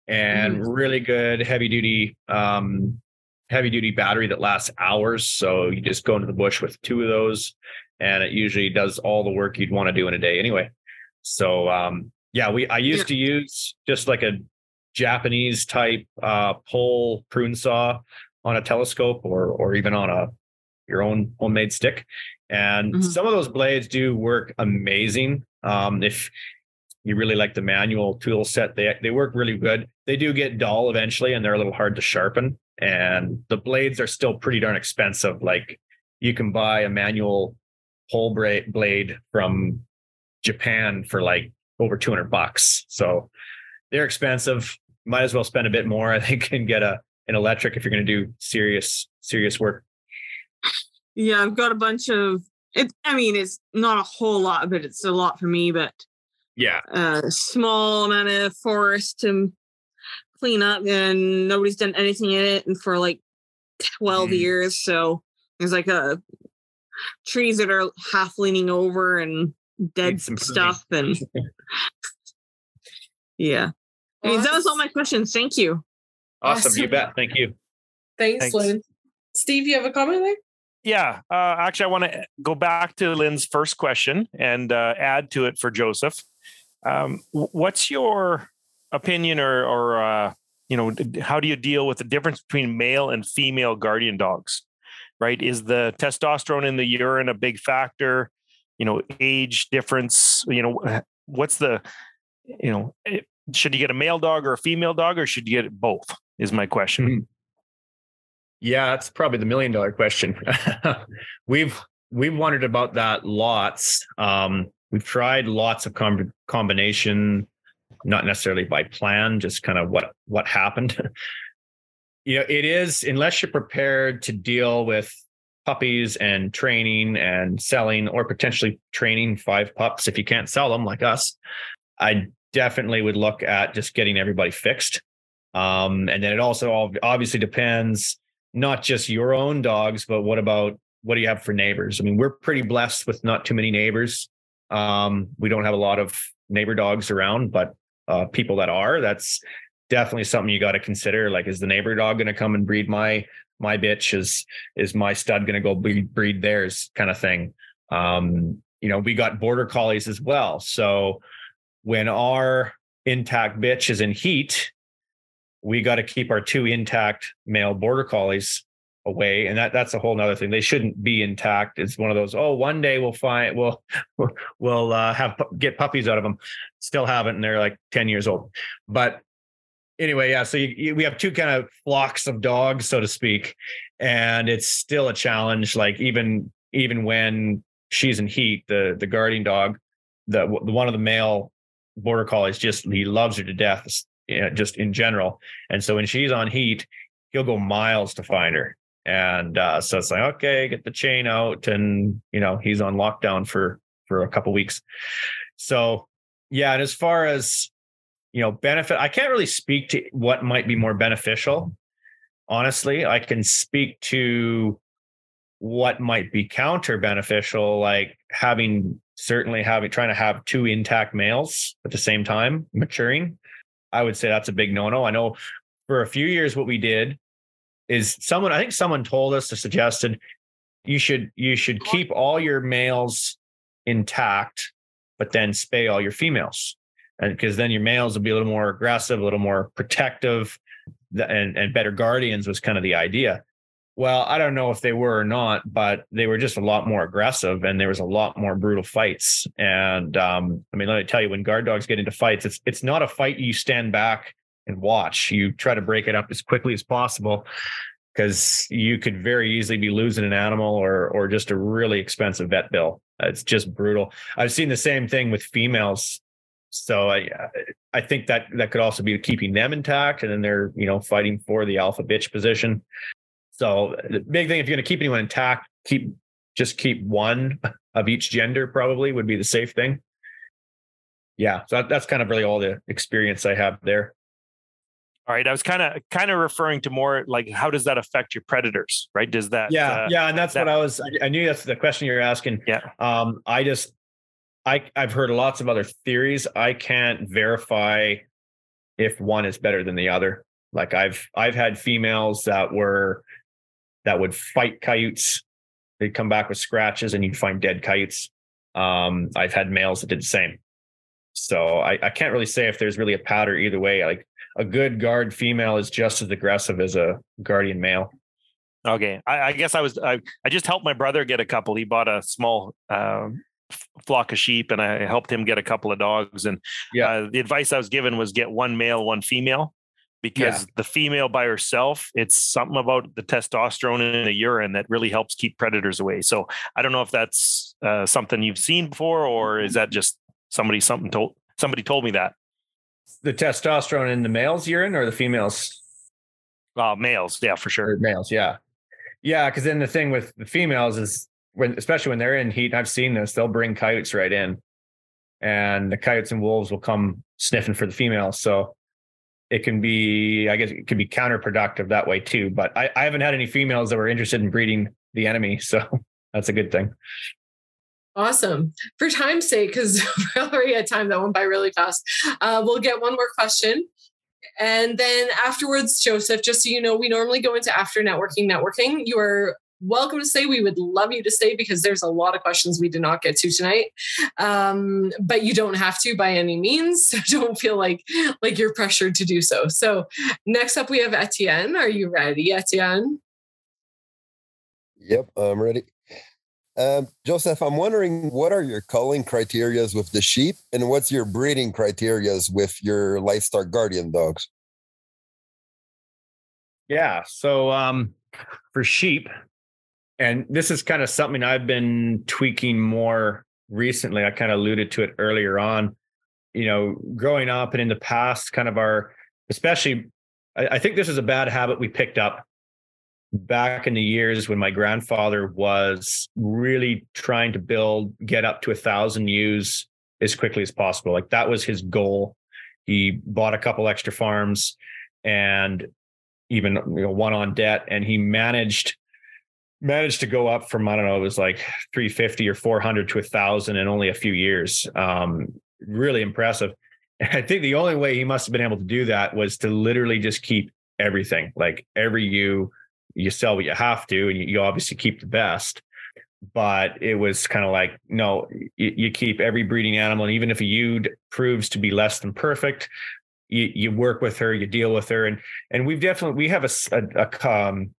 and mm-hmm. really good heavy duty um, heavy duty battery that lasts hours. So you just go into the bush with two of those and it usually does all the work you'd want to do in a day anyway. So um, yeah, we I used yeah. to use just like a Japanese type uh, pole prune saw on a telescope or or even on a your own homemade stick. And mm-hmm. some of those blades do work amazing. Um, if you really like the manual tool set, they they work really good. They do get dull eventually, and they're a little hard to sharpen. And the blades are still pretty darn expensive. Like you can buy a manual pole blade from Japan for like over 200 bucks. So they're expensive. Might as well spend a bit more, I think, and get a an electric if you're going to do serious serious work. Yeah, I've got a bunch of it. I mean, it's not a whole lot, but it's a lot for me. But yeah, a small amount of forest to clean up, and nobody's done anything in it and for like 12 mm. years. So there's like a trees that are half leaning over and dead stuff and yeah. I mean, that was all my questions. Thank you. Awesome. awesome. You bet. Thank you. Thanks, Thanks, Lynn. Steve, you have a comment there? Yeah. Uh, actually, I want to go back to Lynn's first question and uh, add to it for Joseph. Um, what's your opinion or, or uh, you know, how do you deal with the difference between male and female guardian dogs? Right? Is the testosterone in the urine a big factor? You know, age difference. You know, what's the, you know, eh, should you get a male dog or a female dog, or should you get both? Is my question. Mm-hmm. Yeah, that's probably the million dollar question. we've we've wondered about that lots. Um, we've tried lots of com- combination not necessarily by plan, just kind of what what happened. you know, it is unless you're prepared to deal with puppies and training and selling or potentially training five pups if you can't sell them like us i definitely would look at just getting everybody fixed um, and then it also obviously depends not just your own dogs but what about what do you have for neighbors i mean we're pretty blessed with not too many neighbors um, we don't have a lot of neighbor dogs around but uh, people that are, that's definitely something you got to consider. Like, is the neighbor dog going to come and breed my my bitch? Is is my stud going to go breed, breed theirs? Kind of thing. Um, you know, we got border collies as well. So when our intact bitch is in heat, we got to keep our two intact male border collies away and that that's a whole nother thing. They shouldn't be intact. It's one of those oh one day we'll find we'll we'll uh, have get puppies out of them still haven't and they're like 10 years old. But anyway yeah so you, you, we have two kind of flocks of dogs so to speak and it's still a challenge like even even when she's in heat the the guardian dog the, the one of the male border collies just he loves her to death just in general and so when she's on heat he'll go miles to find her and uh, so it's like, okay, get the chain out, and you know he's on lockdown for for a couple weeks. So yeah, and as far as you know, benefit, I can't really speak to what might be more beneficial. Honestly, I can speak to what might be counter beneficial, like having certainly having trying to have two intact males at the same time maturing. I would say that's a big no no. I know for a few years what we did is someone I think someone told us or suggested you should you should keep all your males intact, but then spay all your females. And because then your males will be a little more aggressive, a little more protective, and, and better guardians was kind of the idea. Well, I don't know if they were or not, but they were just a lot more aggressive and there was a lot more brutal fights. And um, I mean, let me tell you, when guard dogs get into fights, it's it's not a fight you stand back and watch. You try to break it up as quickly as possible because you could very easily be losing an animal or or just a really expensive vet bill. It's just brutal. I've seen the same thing with females. So I I think that that could also be keeping them intact, and then they're you know fighting for the alpha bitch position. So the big thing if you're going to keep anyone intact, keep just keep one of each gender probably would be the safe thing. Yeah, so that's kind of really all the experience I have there. All right, I was kind of kind of referring to more like how does that affect your predators, right? Does that? Yeah, uh, yeah, and that's that, what I was. I, I knew that's the question you're asking. Yeah. Um, I just, I I've heard lots of other theories. I can't verify if one is better than the other. Like I've I've had females that were that would fight coyotes. They'd come back with scratches, and you'd find dead coyotes. Um, I've had males that did the same. So I, I can't really say if there's really a pattern either way. Like a good guard female is just as aggressive as a guardian male. Okay, I, I guess I was I, I just helped my brother get a couple. He bought a small um, flock of sheep and I helped him get a couple of dogs. And Yeah. uh, the advice I was given was get one male, one female, because the female by herself, it's something about the testosterone in the urine that really helps keep predators away. So I don't know if that's uh, something you've seen before, or is that just somebody something told somebody told me that. The testosterone in the male's urine or the females? Uh, males, yeah, for sure. Or males, yeah. Yeah, because then the thing with the females is when especially when they're in heat, I've seen this, they'll bring coyotes right in. And the coyotes and wolves will come sniffing for the females. So it can be, I guess it could be counterproductive that way too. But I, I haven't had any females that were interested in breeding the enemy. So that's a good thing. Awesome. For time's sake, because we're already at time that went by really fast, uh, we'll get one more question. And then afterwards, Joseph, just so you know, we normally go into after networking, networking. You are welcome to stay. We would love you to stay because there's a lot of questions we did not get to tonight. Um, but you don't have to by any means. So don't feel like like you're pressured to do so. So next up we have Etienne. Are you ready, Etienne? Yep, I'm ready. Um, Joseph, I'm wondering what are your culling criterias with the sheep, and what's your breeding criterias with your livestock guardian dogs? Yeah. So um, for sheep, and this is kind of something I've been tweaking more recently. I kind of alluded to it earlier on. You know, growing up and in the past, kind of our, especially, I, I think this is a bad habit we picked up back in the years when my grandfather was really trying to build, get up to a thousand ewes as quickly as possible. Like that was his goal. He bought a couple extra farms and even you know one on debt and he managed managed to go up from I don't know it was like 350 or 400 to a thousand in only a few years. Um, really impressive. I think the only way he must have been able to do that was to literally just keep everything, like every you you sell what you have to, and you, you obviously keep the best. But it was kind of like no, you, you keep every breeding animal, and even if a ewe proves to be less than perfect, you, you work with her, you deal with her, and and we've definitely we have a a, a um,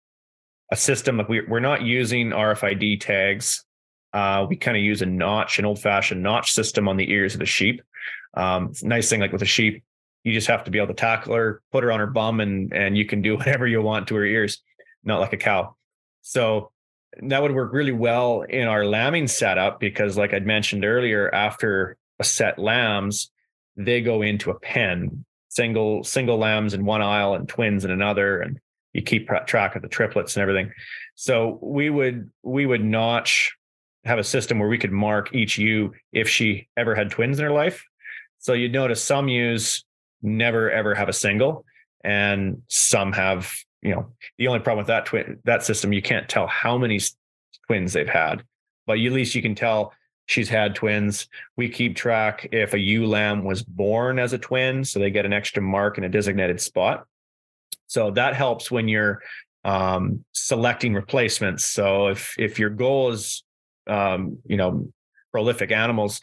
a system like we, we're not using RFID tags. Uh, we kind of use a notch, an old fashioned notch system on the ears of the sheep. Um, nice thing like with a sheep, you just have to be able to tackle her, put her on her bum, and and you can do whatever you want to her ears, not like a cow. So that would work really well in our lambing setup because, like I'd mentioned earlier, after a set lambs, they go into a pen, single single lambs in one aisle and twins in another, and you keep track of the triplets and everything. So we would we would notch have a system where we could mark each ewe if she ever had twins in her life. So you'd notice some ewes never ever have a single, and some have. You know, the only problem with that twin that system, you can't tell how many twins they've had, but at least you can tell she's had twins. We keep track if a ewe lamb was born as a twin, so they get an extra mark in a designated spot. So that helps when you're um, selecting replacements. So if if your goal is um, you know prolific animals,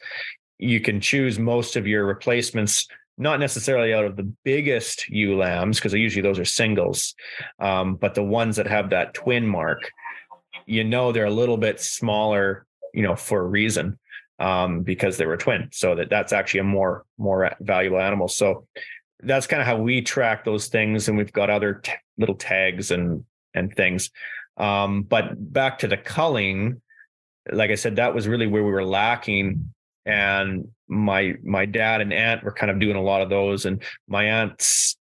you can choose most of your replacements not necessarily out of the biggest ewe lambs because usually those are singles, um, but the ones that have that twin mark, you know they're a little bit smaller, you know, for a reason um, because they were twin. So that that's actually a more more valuable animal. So that's kind of how we track those things and we've got other t- little tags and and things. Um, but back to the culling like i said that was really where we were lacking and my my dad and aunt were kind of doing a lot of those and my aunt's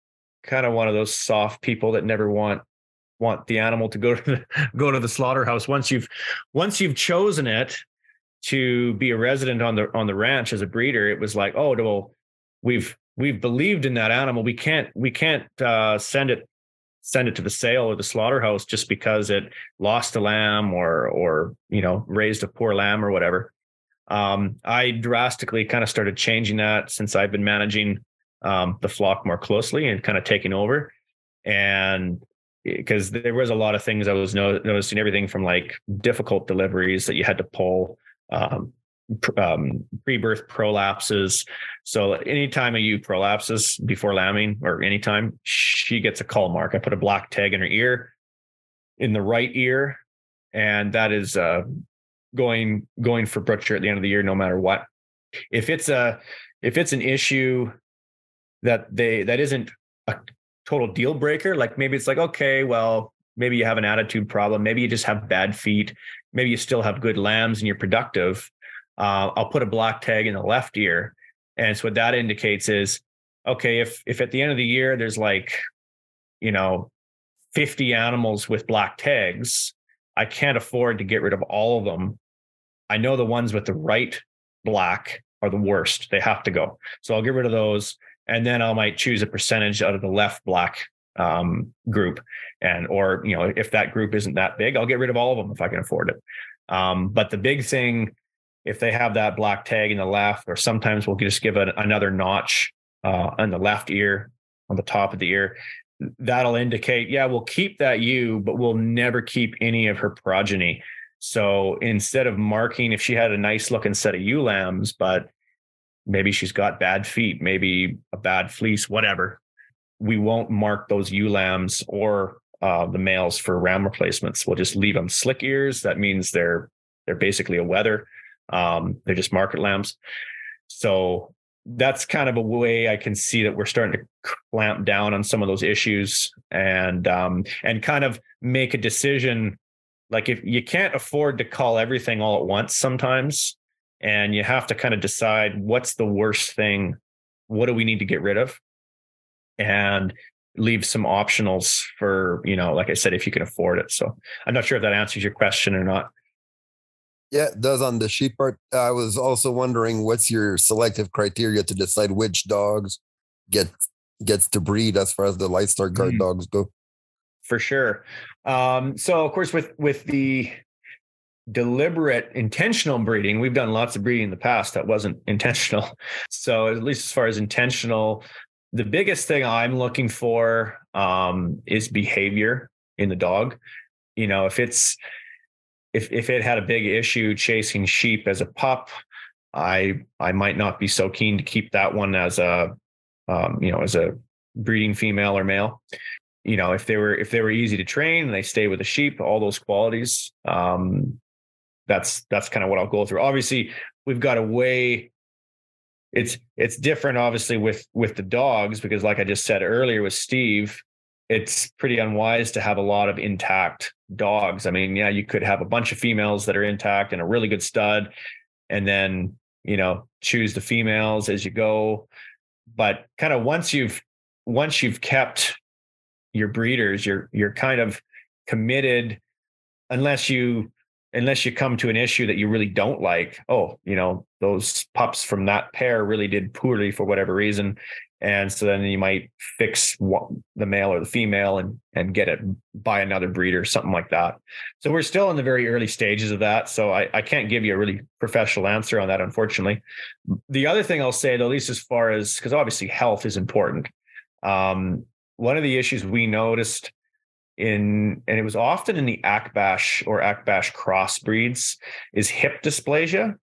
kind of one of those soft people that never want want the animal to go to the, go to the slaughterhouse. Once you've once you've chosen it to be a resident on the on the ranch as a breeder it was like oh well we've we've believed in that animal. We can't we can't uh, send it send it to the sale or the slaughterhouse just because it lost a lamb or or you know raised a poor lamb or whatever. Um, I drastically kind of started changing that since I've been managing um, the flock more closely and kind of taking over. And because there was a lot of things I was no- noticing, everything from like difficult deliveries that you had to pull, um, um, pre-birth prolapses. So anytime a ewe prolapses before lambing or anytime she gets a call mark, I put a black tag in her ear, in the right ear, and that is uh, going going for butcher at the end of the year, no matter what. If it's a if it's an issue that they that isn't a total deal breaker, like maybe it's like okay, well maybe you have an attitude problem, maybe you just have bad feet, maybe you still have good lambs and you're productive. Uh, I'll put a black tag in the left ear, and so what that indicates is okay if if at the end of the year there's like you know 50 animals with black tags I can't afford to get rid of all of them. I know the ones with the right black are the worst. They have to go. So I'll get rid of those. And then I might choose a percentage out of the left black um, group. And, or, you know, if that group isn't that big, I'll get rid of all of them if I can afford it. Um, but the big thing, if they have that black tag in the left, or sometimes we'll just give it another notch uh, on the left ear, on the top of the ear, that'll indicate, yeah, we'll keep that ewe, but we'll never keep any of her progeny. So instead of marking if she had a nice looking set of ewe lambs, but maybe she's got bad feet, maybe a bad fleece, whatever, we won't mark those ewe lambs or uh, the males for ram replacements. We'll just leave them slick ears. That means they're they're basically a wether. Um, they're just market lambs. So that's kind of a way I can see that we're starting to clamp down on some of those issues and um, and kind of make a decision. Like if you can't afford to call everything all at once sometimes, and you have to kind of decide what's the worst thing, what do we need to get rid of, and leave some optionals for you know, like I said, if you can afford it. So I'm not sure if that answers your question or not. Yeah, it does on the sheep part. I was also wondering what's your selective criteria to decide which dogs get gets to breed as far as the livestock guard mm. dogs go. For sure. Um, so of course with with the deliberate intentional breeding, we've done lots of breeding in the past that wasn't intentional. So at least as far as intentional, the biggest thing I'm looking for um, is behavior in the dog. You know, if it's if if it had a big issue chasing sheep as a pup, I I might not be so keen to keep that one as a um, you know as a breeding female or male. You know, if they were if they were easy to train and they stay with the sheep, all those qualities, um, that's that's kind of what I'll go through. Obviously, we've got a way. It's it's different, obviously, with with the dogs because, like I just said earlier with Steve, it's pretty unwise to have a lot of intact dogs. I mean, yeah, you could have a bunch of females that are intact and a really good stud, and then you know choose the females as you go. But kind of once you've once you've kept your breeders, you're you're kind of committed, unless you unless you come to an issue that you really don't like. Oh, you know those pups from that pair really did poorly for whatever reason and so then you might fix the male or the female and and get it by another breeder something like that. So we're still in the very early stages of that. So i, I can't give you a really professional answer on that unfortunately. The other thing i'll say though at least as far as because obviously health is important. Um, one of the issues we noticed in and it was often in the akbash or akbash crossbreeds is hip dysplasia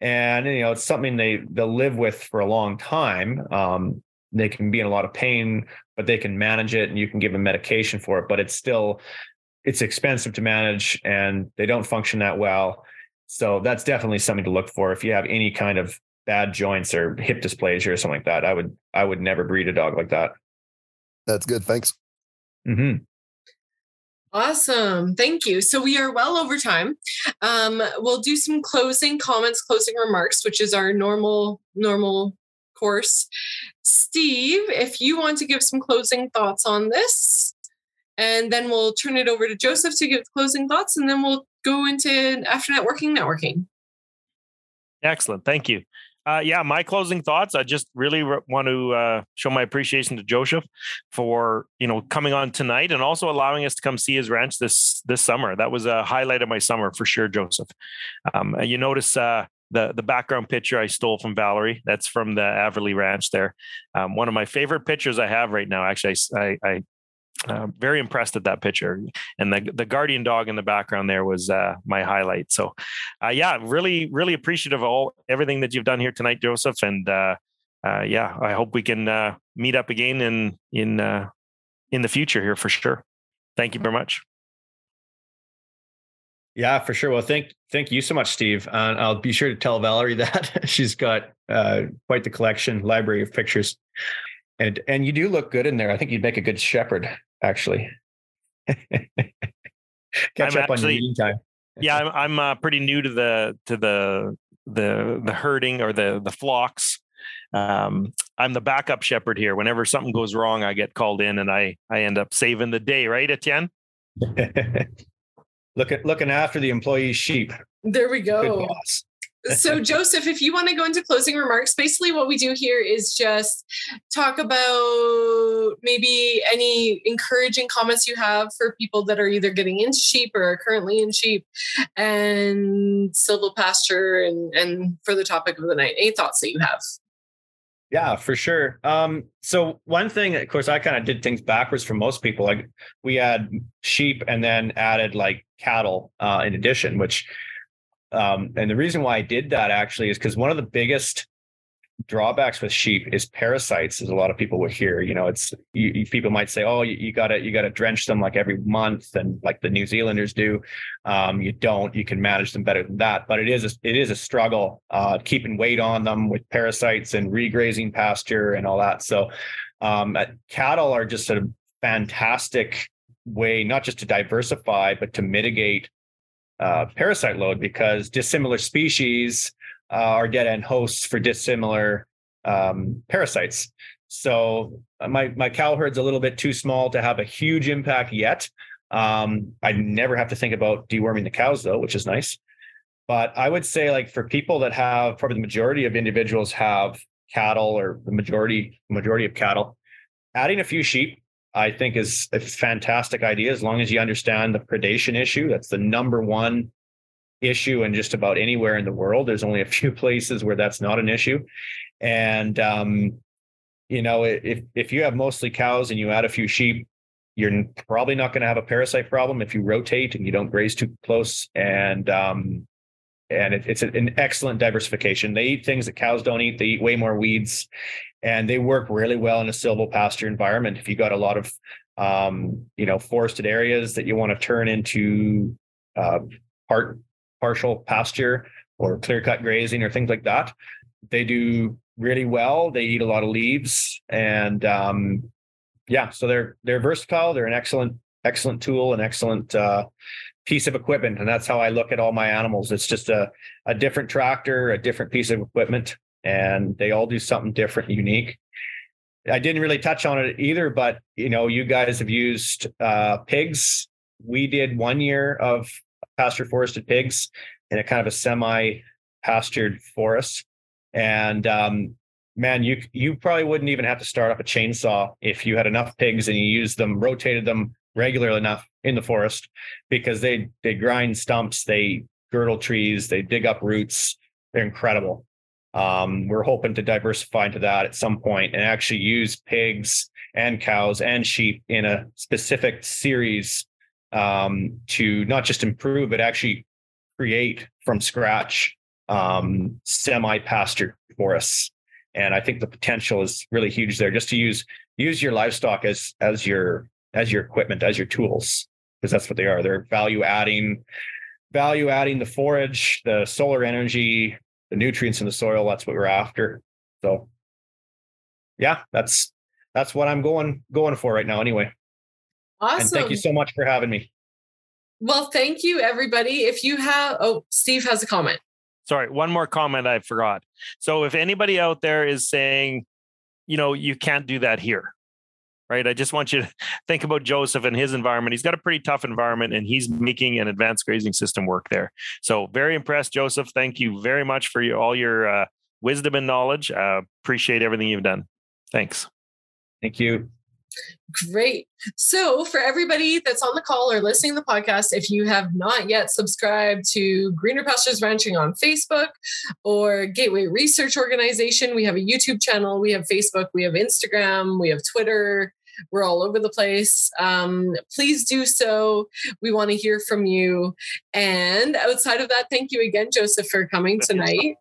and you know it's something they they'll live with for a long time. Um, they can be in a lot of pain but they can manage it and you can give them medication for it but it's still it's expensive to manage and they don't function that well. So that's definitely something to look for. If you have any kind of bad joints or hip dysplasia or something like that i would i would never breed a dog like that. That's good. Thanks. Mm-hmm. Awesome. Thank you. So we are well over time. Um, we'll do some closing comments, closing remarks, which is our normal, normal course. Steve, if you want to give some closing thoughts on this, and then we'll turn it over to Joseph to give closing thoughts, and then we'll go into after networking, networking. Excellent. Thank you uh, yeah, my closing thoughts. I just really re- want to uh, show my appreciation to Joseph for you know coming on tonight and also allowing us to come see his ranch this this summer. That was a highlight of my summer for sure, Joseph. Um, you notice uh, the the background picture I stole from Valerie. That's from the Averly Ranch. There, um, one of my favorite pictures I have right now. Actually, I, I uh, very impressed at that picture. And the the guardian dog in the background there was uh, my highlight. So uh, yeah really really appreciative of all everything that you've done here tonight joseph. And uh, uh, yeah i hope we can meet up again in in in the future here for sure. Thank you very much. Yeah, for sure. Well, thank thank you so much, Steve. Uh, I'll be sure to tell Valerie that she's got quite the collection library of pictures, and and you do look good in there. I think you'd make a good shepherd, actually. Catch I'm up on your eating time. yeah, I'm I'm uh, pretty new to the to the the the herding or the the flocks. Um, I'm the backup shepherd here. Whenever something goes wrong, I get called in, and I I end up saving the day. Right, Etienne? Look at looking after the employees' sheep. There we Good go. So joseph if you want to go into closing remarks basically what we do here is just talk about maybe any encouraging comments you have for people that are either getting into sheep or are currently in sheep and silvopasture and and for the topic of the night any thoughts that you have Yeah, for sure. Um, so one thing, of course, I kind of did things backwards for most people. Like we had sheep and then added like cattle uh, in addition, which um, and the reason why I did that actually is because one of the biggest drawbacks with sheep is parasites, as a lot of people would hear. You know, it's you, you- people might say, "Oh, you, gotta you gotta drench them like every month," and like the New Zealanders do. Um, you don't. You can manage them better than that, but it is a, it is a struggle uh, keeping weight on them with parasites and regrazing pasture and all that. So, um, cattle are just a fantastic way not just to diversify but to mitigate uh, parasite load because dissimilar species uh, are dead end hosts for dissimilar um, parasites. So uh, my my cow herd's a little bit too small to have a huge impact yet. Um, I never have to think about deworming the cows though, which is nice. But I would say like for people that have probably the majority of individuals have cattle or the majority majority of cattle, adding a few sheep I think is a fantastic idea as long as you understand the predation issue. That's the number one issue in just about anywhere in the world. There's only a few places where that's not an issue. And um, you know, if if you have mostly cows and you add a few sheep, you're probably not going to have a parasite problem if you rotate and you don't graze too close. And um, and it, it's an excellent diversification. They eat things that cows don't eat. They eat way more weeds, and they work really well in a silvopasture environment. If you got a lot of um, you know forested areas that you want to turn into uh, part partial pasture or clear cut grazing or things like that, they do really well. They eat a lot of leaves, and um, yeah, so they're they're versatile. They're an excellent excellent tool, an excellent uh, piece of equipment, and that's how I look at all my animals. It's just a a different tractor, a different piece of equipment, and they all do something different, unique. I didn't really touch on it either, but you know, you guys have used uh, pigs. We did one year of pasture forested pigs in a kind of a semi pastured forest, and um, man, you you probably wouldn't even have to start up a chainsaw if you had enough pigs and you used them, rotated them regularly enough in the forest, because they they grind stumps, they girdle trees, they dig up roots. They're incredible. Um, we're hoping to diversify into that at some point and actually use pigs and cows and sheep in a specific series um, to not just improve, but actually create from scratch um, semi-pastured forests. And I think the potential is really huge there. Just to use use your livestock as as your as your equipment, as your tools, because that's what they are. They're value adding, value adding the forage, the solar energy, the nutrients in the soil. That's what we're after. So, yeah, that's that's what I'm going going for right now. Anyway, awesome and thank you so much for having me. well thank you everybody if you have oh steve has a comment Sorry, one more comment I forgot. So if anybody out there is saying, you know, you can't do that here, right? I just want you to think about Joseph and his environment. He's got a pretty tough environment and he's making an advanced grazing system work there. So very impressed, Joseph. Thank you very much for your, all your uh, wisdom and knowledge. Uh, appreciate everything you've done. Thanks. Thank you. Great. So, for everybody that's on the call or listening to the podcast, if you have not yet subscribed to Greener Pastures Ranching on Facebook or Gateway Research Organization, we have a YouTube channel, we have Facebook, we have Instagram, we have Twitter. We're all over the place. Um, please do so. We want to hear from you. And outside of that, thank you again, Joseph, for coming tonight.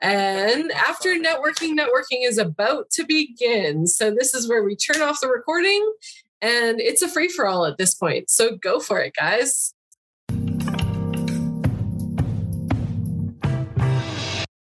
And after networking, networking is about to begin. So this is where we turn off the recording and it's a free for all at this point. So go for it, guys.